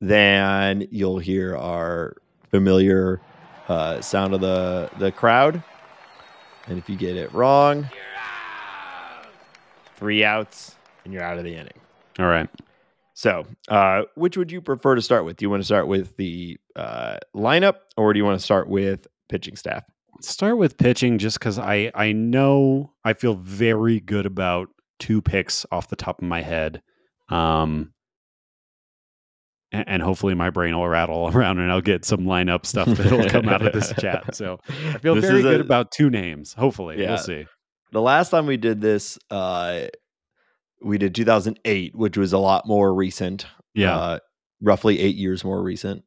then you'll hear our familiar uh, sound of the the crowd. And if you get it wrong, three outs and you're out of the inning. All right. So, uh, which would you prefer to start with? Do you want to start with the uh, lineup, or do you want to start with pitching staff? Start with pitching just because I, I know I feel very good about two picks off the top of my head. Um, and, hopefully my brain will rattle [laughs] around and I'll get some lineup stuff that'll come out of this chat. [laughs] So I feel This very is a- good about two names. Hopefully, Yeah. we'll see. The last time we did this, uh, we did 2008, which was a lot more recent. Yeah. uh, roughly eight years more recent.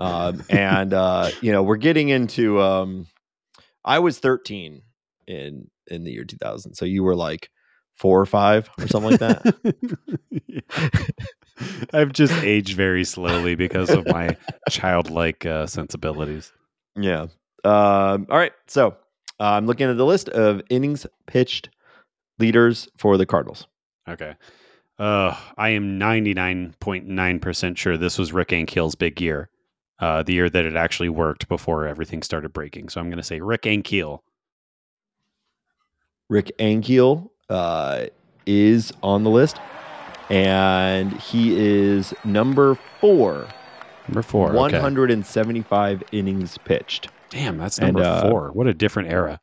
Um, [laughs] and uh, you know, we're getting into. Um, I was 13 in in the year 2000, so you were like four or five or something like that. I've just aged very slowly because of my childlike uh, sensibilities. Yeah. Um, all right. So uh, I'm looking at the list of innings pitched leaders for the Cardinals. Okay. Uh, I am 99.9% sure this was Rick Ankiel's big year. Uh, the year that it actually worked before everything started breaking. So I'm going to say Rick Ankiel. Rick Ankiel uh, is on the list, and he is number four, Number four. okay. 175 innings pitched. Damn, that's And, number uh, four. What a different era.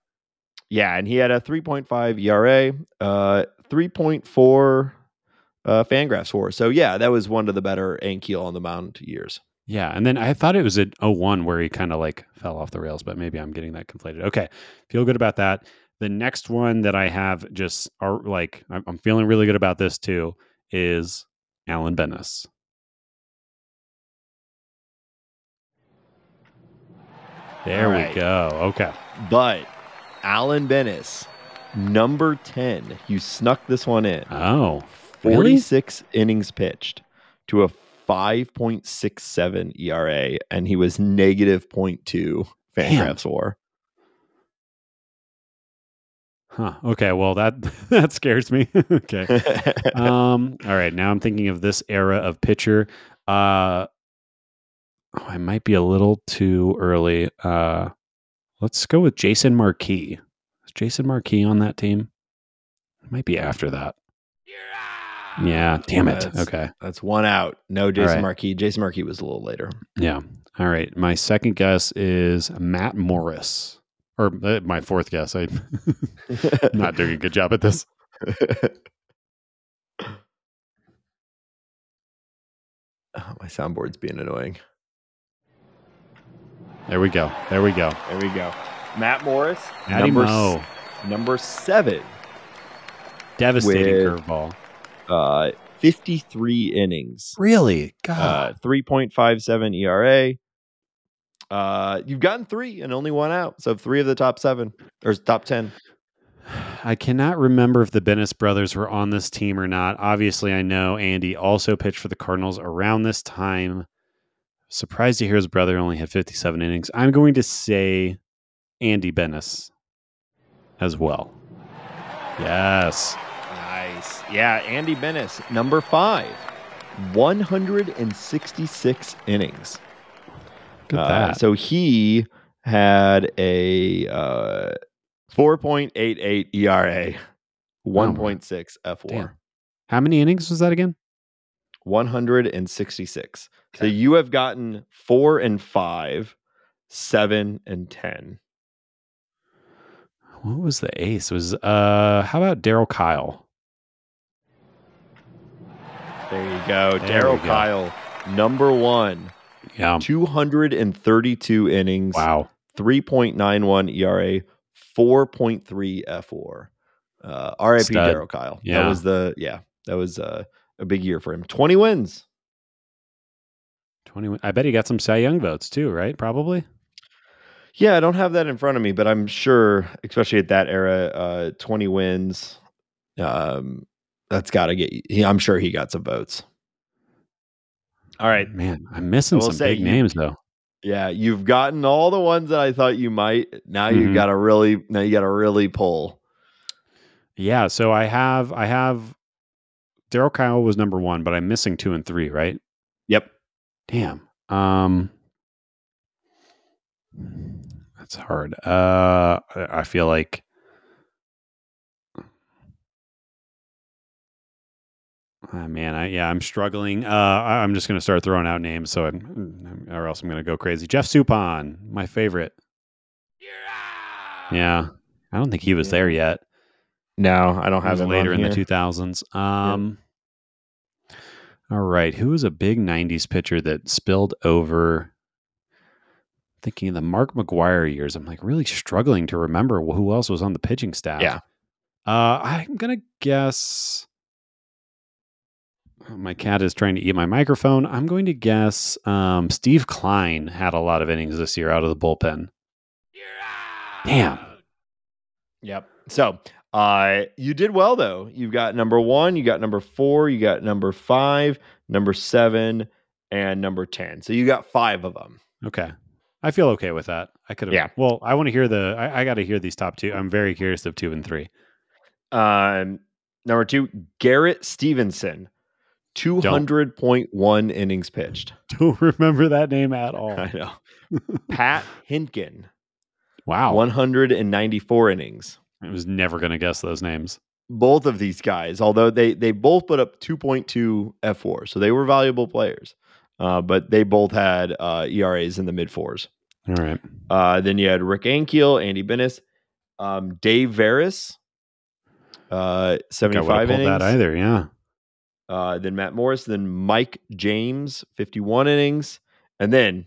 Yeah, and he had a 3.5 ERA, uh, 3.4 uh, Fangraphs for. So yeah, that was one of the better Ankiel on the mound years. Yeah. And then I thought it was at 01 where he kind of like fell off the rails, but maybe I'm getting that conflated. Okay. Feel good about that. The next one that I have just are like, I'm feeling really good about this too, is Alan Benes. There All we go. Okay. But Alan Benes Number 10. You snuck this one in. Oh, really? 46 innings pitched to a 5.67 ERA, and he was negative 0.2 Fangraphs war. Huh. Okay. Well, that [laughs] that scares me. [laughs] okay. [laughs] Um. All right. Now I'm thinking of this era of pitcher. Uh. Oh, I might be a little too early. Uh. Let's go with Jason Marquis. Is Jason Marquis on that team? It might be after that. Yeah. Damn it. That's- Okay. That's one out. No Jason right. Marquis. Jason Marquis was a little later. Yeah. All right. My second guess is Matt Morris, or uh, my fourth guess. I'm [laughs] not doing a good job at this. [laughs] Oh, my soundboard's being annoying. There we go. There we go. There we go. Matt Morris, Matty number, Mo. s- number seven, Devastating curveball. uh, 53 innings, Really? uh, 3.57 ERA. Uh, you've gotten three and only one out. So three of the top seven or top 10. I cannot remember if the Benes brothers were on this team or not. Obviously, I know Andy also pitched for the Cardinals around this time. Surprised to hear his brother only had 57 innings. I'm going to say Andy Benes as well. Yes. Nice. Yeah. Andy Benes, number five, 166 innings. Uh, that. So he had a uh, 4.88 ERA, 1.6 FWAR, Damn. How many innings was that again? 166. So you have gotten four and five, seven and 10. What was the ace? Was uh how about Darryl Kile? There you go. Darryl. Kile, number one, Yeah. 232 innings, Wow. 3.91 ERA, 4.3 FWAR. Uh, RIP. Darryl Kile. Yeah. That was the, yeah, that was uh, a big year for him. 20 wins. 21. I bet he got some Cy Young votes too, right? Probably. Yeah, I don't have that in front of me, but I'm sure, especially at that era, uh, 20 wins. Um, that's got to get. He, I'm sure he got some votes. All right, Man, I'm missing some big you- names though. yeah, you've gotten all the ones that I thought you might. Now you got to really. Now you got to really pull. Yeah, so I have I have Darryl Kile was number one, but I'm missing two and three, right? Yep. Damn. Um that's hard. Uh I feel like Ah, man, I, yeah, I'm struggling. Uh, I- I'm just going to start throwing out names, so I'm, or else I'm going to go crazy. Jeff Suppan, my favorite. Yeah, I don't think he was Yeah. there yet. No, I don't It have was him later on in here. the 2000s. Um, All right. Who was a big 90s pitcher that spilled over? Thinking of the Mark McGwire years, I'm like really struggling to remember who else was on the pitching staff. Yeah. Uh, I'm going to guess. My cat is trying to eat my microphone. I'm going to guess um, Steve Kline had a lot of innings this year out of the bullpen. Damn. Yep. So uh you did well though. You've got number one, you got number four, you got number five, number seven, and number ten. So you got five of them. Okay. I feel okay with that. I could have. Yeah. Well, I want to hear the. I, I got to hear these top two. I'm very curious of two and three. Um number two, Garrett Stephenson, two hundred point one innings pitched. [laughs] Don't remember that name at all. I know. [laughs] Pat Hentgen, Wow. one hundred and ninety four innings. I was never going to guess those names. both of these guys, although they they both put up 2.2 FWAR, so they were valuable players. Uh, but they both had uh, ERAs in the mid fours. All right. Uh, then you had Rick Ankiel, Andy Benes, um, Dave Veres, uh, I would 75 have pulled innings. that either. Yeah. Uh, then Matt Morris, then Mike James, 51 innings. And then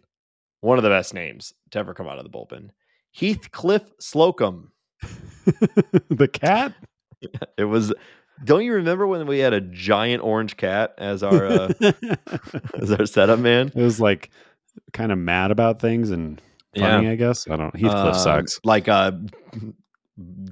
one of the best names to ever come out of the bullpen, Heathcliff Slocum. [laughs] the cat. [laughs] It was. Don't you remember when we had a giant orange cat as our uh, [laughs] as our setup man? it was like kind of mad about things and funny, I guess. I don't. Heathcliff Um, sucks. Like a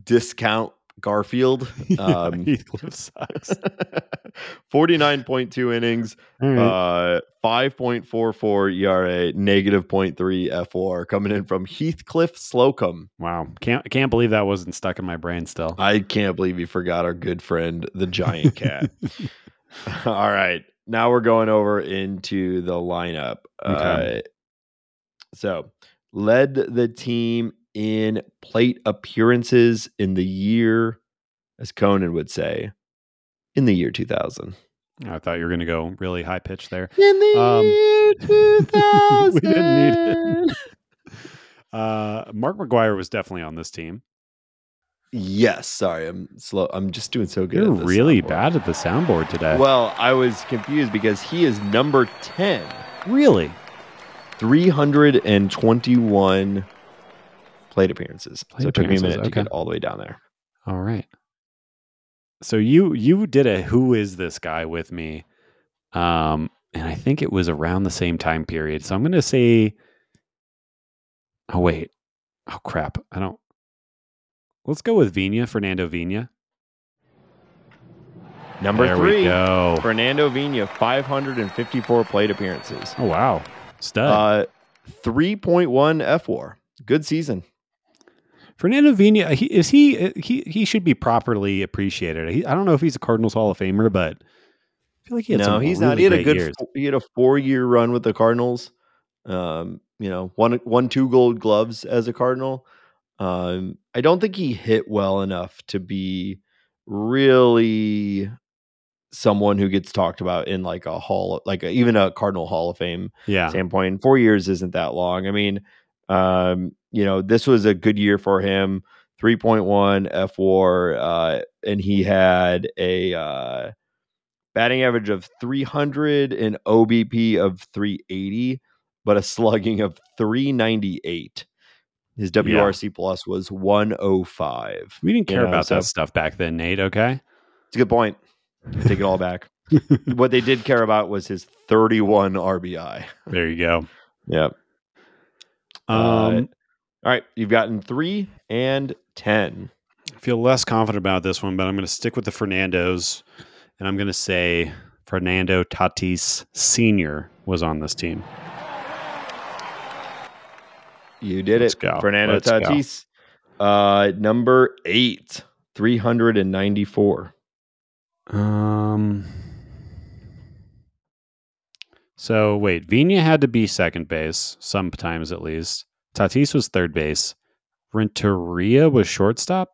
discount Garfield. [laughs] Um, Heathcliff sucks. [laughs] 49.2 innings, right. uh, 5.44 ERA, negative 0.3 FWAR coming in from Heathcliff Slocum. wow, can't can't believe that wasn't stuck in my brain still. I can't believe you forgot our good friend, the giant cat. [laughs] All right. Now we're going over into the lineup. Okay. Uh, so, led the team in plate appearances in the year, as Conan would say, in the year 2000. I thought you were going to go really high pitch there. In the Um, year 2000. [laughs] we didn't need it. [laughs] Uh, Mark McGwire was definitely on this team. Yes. Sorry. I'm slow. I'm just doing so good. You're really soundboard. bad at the soundboard today. Well, I was confused because he is number 10. really? 321 plate appearances. Plate so it took me a minute okay. to get all the way down there. All right. So you you did a who is this guy with me, um, and I think it was around the same time period. So I'm going to say, oh wait, oh crap, I don't. Let's go with Vina, Fernando Vina. Number there three, we go. Fernando Vina, 554 plate appearances. Oh wow, stud. Uh, 3.1 F war. Good season. Fernando Vina, he, is he uh, he he should be properly appreciated. He, I don't know if he's a Cardinals Hall of Famer, but I feel like he had no, some he's really not. He had a good. years. He had a four-year run with the Cardinals. Um, you know, one one two Gold Gloves as a Cardinal. Um, I don't think he hit well enough to be really someone who gets talked about in like a hall, like a, even a Cardinal Hall of Fame Yeah, standpoint. Four years isn't that long. I mean, um, you know, this was a good year for him. 3.1 F war, uh, and he had a uh, batting average of 300 and OBP of 380, but a slugging of 398. His WRC plus was 105. we didn't you care know, about so- that stuff back then, Nate. Okay. It's a good point. Take it all back. [laughs] what they did care about was his 31 RBI. There you go. Yep. Um, Uh, All right, you've gotten three and ten. I feel less confident about this one, but I'm going to stick with the Fernandos, and I'm going to say Fernando Tatis Senior was on this team. You did Let's it, go. Fernando Let's go. Tatis. Uh, number eight, three hundred and ninety-four. Um. So wait, Vina had to be second base sometimes at least. Tatis was third base. Renteria was shortstop.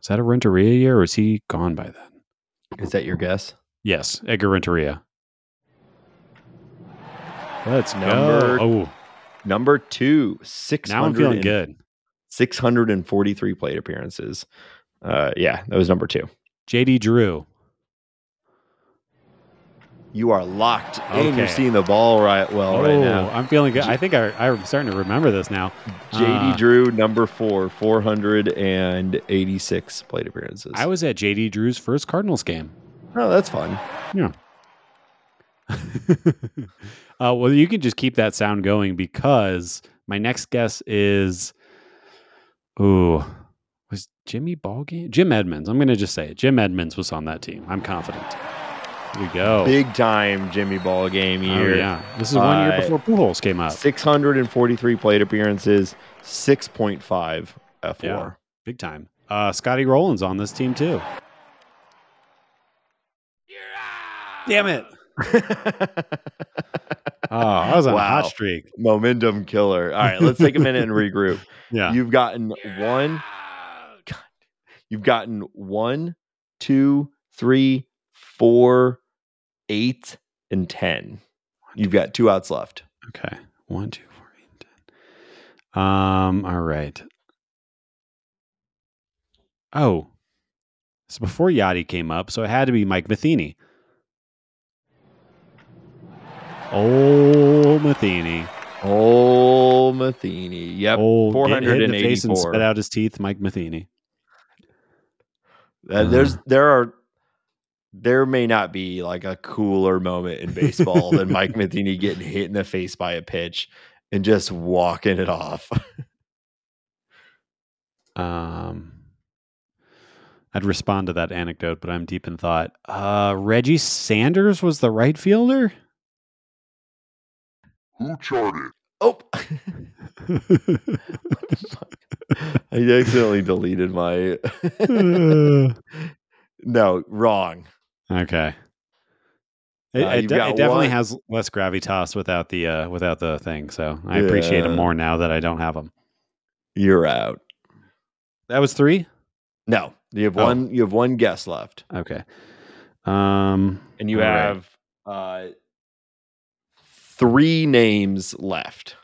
Is that a Renteria year, or is he gone by then? Is that your guess? Yes, Edgar Renteria. Let's Number go. Oh, Number two, six now I'm feeling good. 643 plate appearances. Uh, yeah, that was number two. JD Drew. You are locked in. You're seeing the ball right well right now. I'm feeling good. I think I, I'm starting to remember this now. JD Uh, Drew, number four, 486 plate appearances. I was at JD Drew's first Cardinals game. oh, that's fun. Yeah. [laughs] uh, well, you can just keep that sound going because my next guess is, ooh, was Jimmy Ballgame? Jim Edmonds. I'm going to just say it. Jim Edmonds was on that team. I'm confident. Here we go. Big time Jimmy Ball game Oh, year. yeah. This is one year Uh, before Pujols came up. 643 plate appearances, 6.5 FWAR. Yeah. Big time. Uh, Scotty Rolen's on this team too. Damn it. [laughs] Oh, I was on a hot streak. Momentum killer. All right, let's take a minute and [laughs] regroup. Yeah. You've gotten one, you've gotten one, two, three, four, eight, and 10. You've got two outs left. Okay. One, two, four, eight, ten. Um, all right. Oh. So before Yadi came up, so it had to be Mike Matheny. Old Matheny. Oh, Matheny. Yep. Old get hit in the face and 484. spit out his teeth, Mike Matheny. Uh, there's there are there may not be like a cooler moment in baseball than Mike [laughs] Matheny getting hit in the face by a pitch and just walking it off. Um I'd respond to that anecdote, but I'm deep in thought. Uh, Reggie Sanders was the right fielder. Who charted? Oh, [laughs] [laughs] I accidentally deleted my. no, wrong. Okay. It, Uh, it de- it definitely one- has less gravitas without the uh, without the thing, so I appreciate them more now that I don't have them. You're out. That was three. No, you have Oh. one. You have one guess left, Okay. Um, and you All right. have uh, three names left.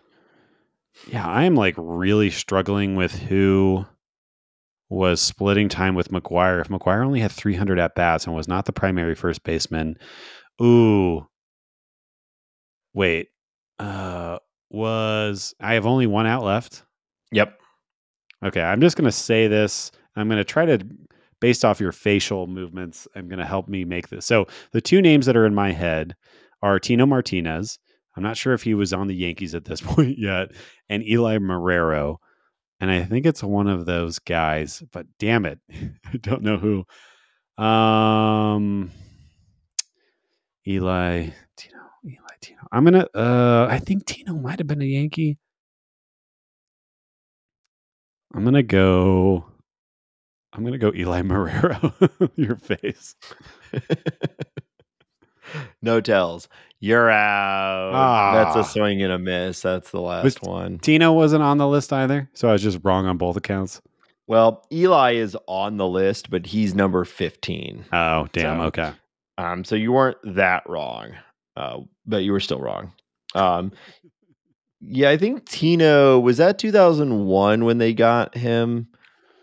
yeah, I am like really struggling with who was splitting time with McGwire. If McGwire only had 300 at bats and was not the primary first baseman, ooh, wait, uh, was I have only one out left? Yep. Okay, I'm just to say this. I'm to try to, based off your facial movements, I'm to help me make this. So the two names that are in my head are Tino Martinez. I'm not sure if he was on the Yankees at this [laughs] point yet, and Eli Marrero. And I think it's one of those guys, but damn it, [laughs] I don't know who. Um, Eli, Tino, Eli, Tino. I'm gonna. Uh, I think Tino might have been a Yankee. I'm gonna go. I'm gonna go Eli [laughs] Marrero. Your face. [laughs] no tells. You're out. That's Ah. a swing and a miss. That's the last Was- one. Tino wasn't on the list either, so I was just wrong on both accounts. Well, Eli is on the list, but he's number 15. Oh, damn. So- okay. Um, so you weren't that wrong, uh, but you were still wrong. Um, yeah, I think Tino was that 2001 when they got him,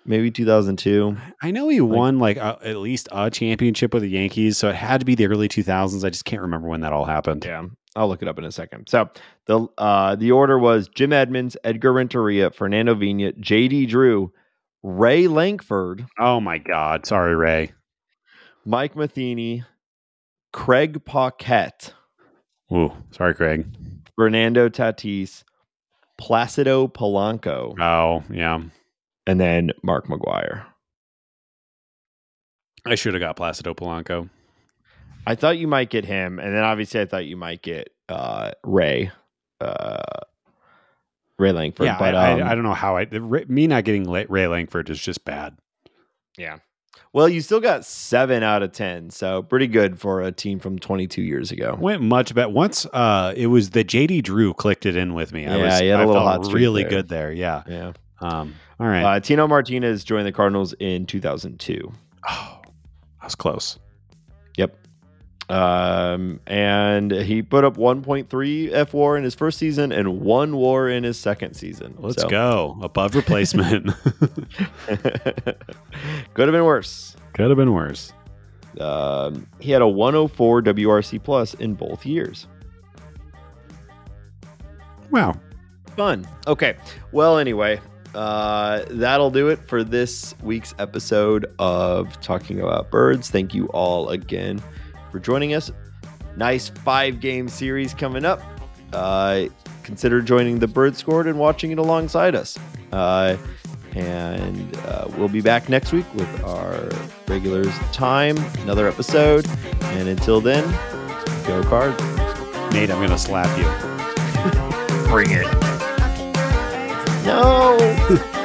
maybe 2002. I know he Like- won like a, at least a championship with the Yankees, so it had to be the early 2000s. I just can't remember when that all happened. Yeah, I'll look it up in a second. So the uh, the order was Jim Edmonds, Edgar Renteria, Fernando Vina, J.D. Drew, Ray Lankford, Oh my God. Sorry, Ray. Mike Matheny, Craig Paquette, Ooh, sorry, Craig. Fernando Tatis, Placido Polanco, Oh, yeah. And then Mark McGwire. I should have got Placido Polanco. I thought you might get him, and then obviously I thought you might get uh, Ray, uh, Ray Lankford. yeah, but I, um, I, I don't know how I. the- Me not getting Ray Lankford is just bad. yeah. Well, you still got seven out of ten, so pretty good for a team from 22 years ago. Went much better. Once uh, it was the JD Drew clicked it in with me. I Yeah, was, had a I little felt hot really there. good there. Yeah. Yeah. Um, all right. Uh, Tino Martinez joined the Cardinals in 2002. oh, that was close. Yep. Um, and he put up 1.3 F WAR in his first season and one WAR in his second season. Let's So- go above replacement. [laughs] [laughs] Could have been worse. Could have been worse. Um, he had a 104 WRC plus in both years. Wow. Fun. Okay. Well, anyway, uh, that'll do it for this week's episode of Talking About Birds. Thank you all again for joining us. Nice five game series coming up. Uh, consider joining the Bird Scored and watching it alongside us. Uh, and uh, we'll be back next week with our regulars time, another episode. And until then, go cards. Nate, I'm going to slap you. [laughs] Bring it. No. [laughs]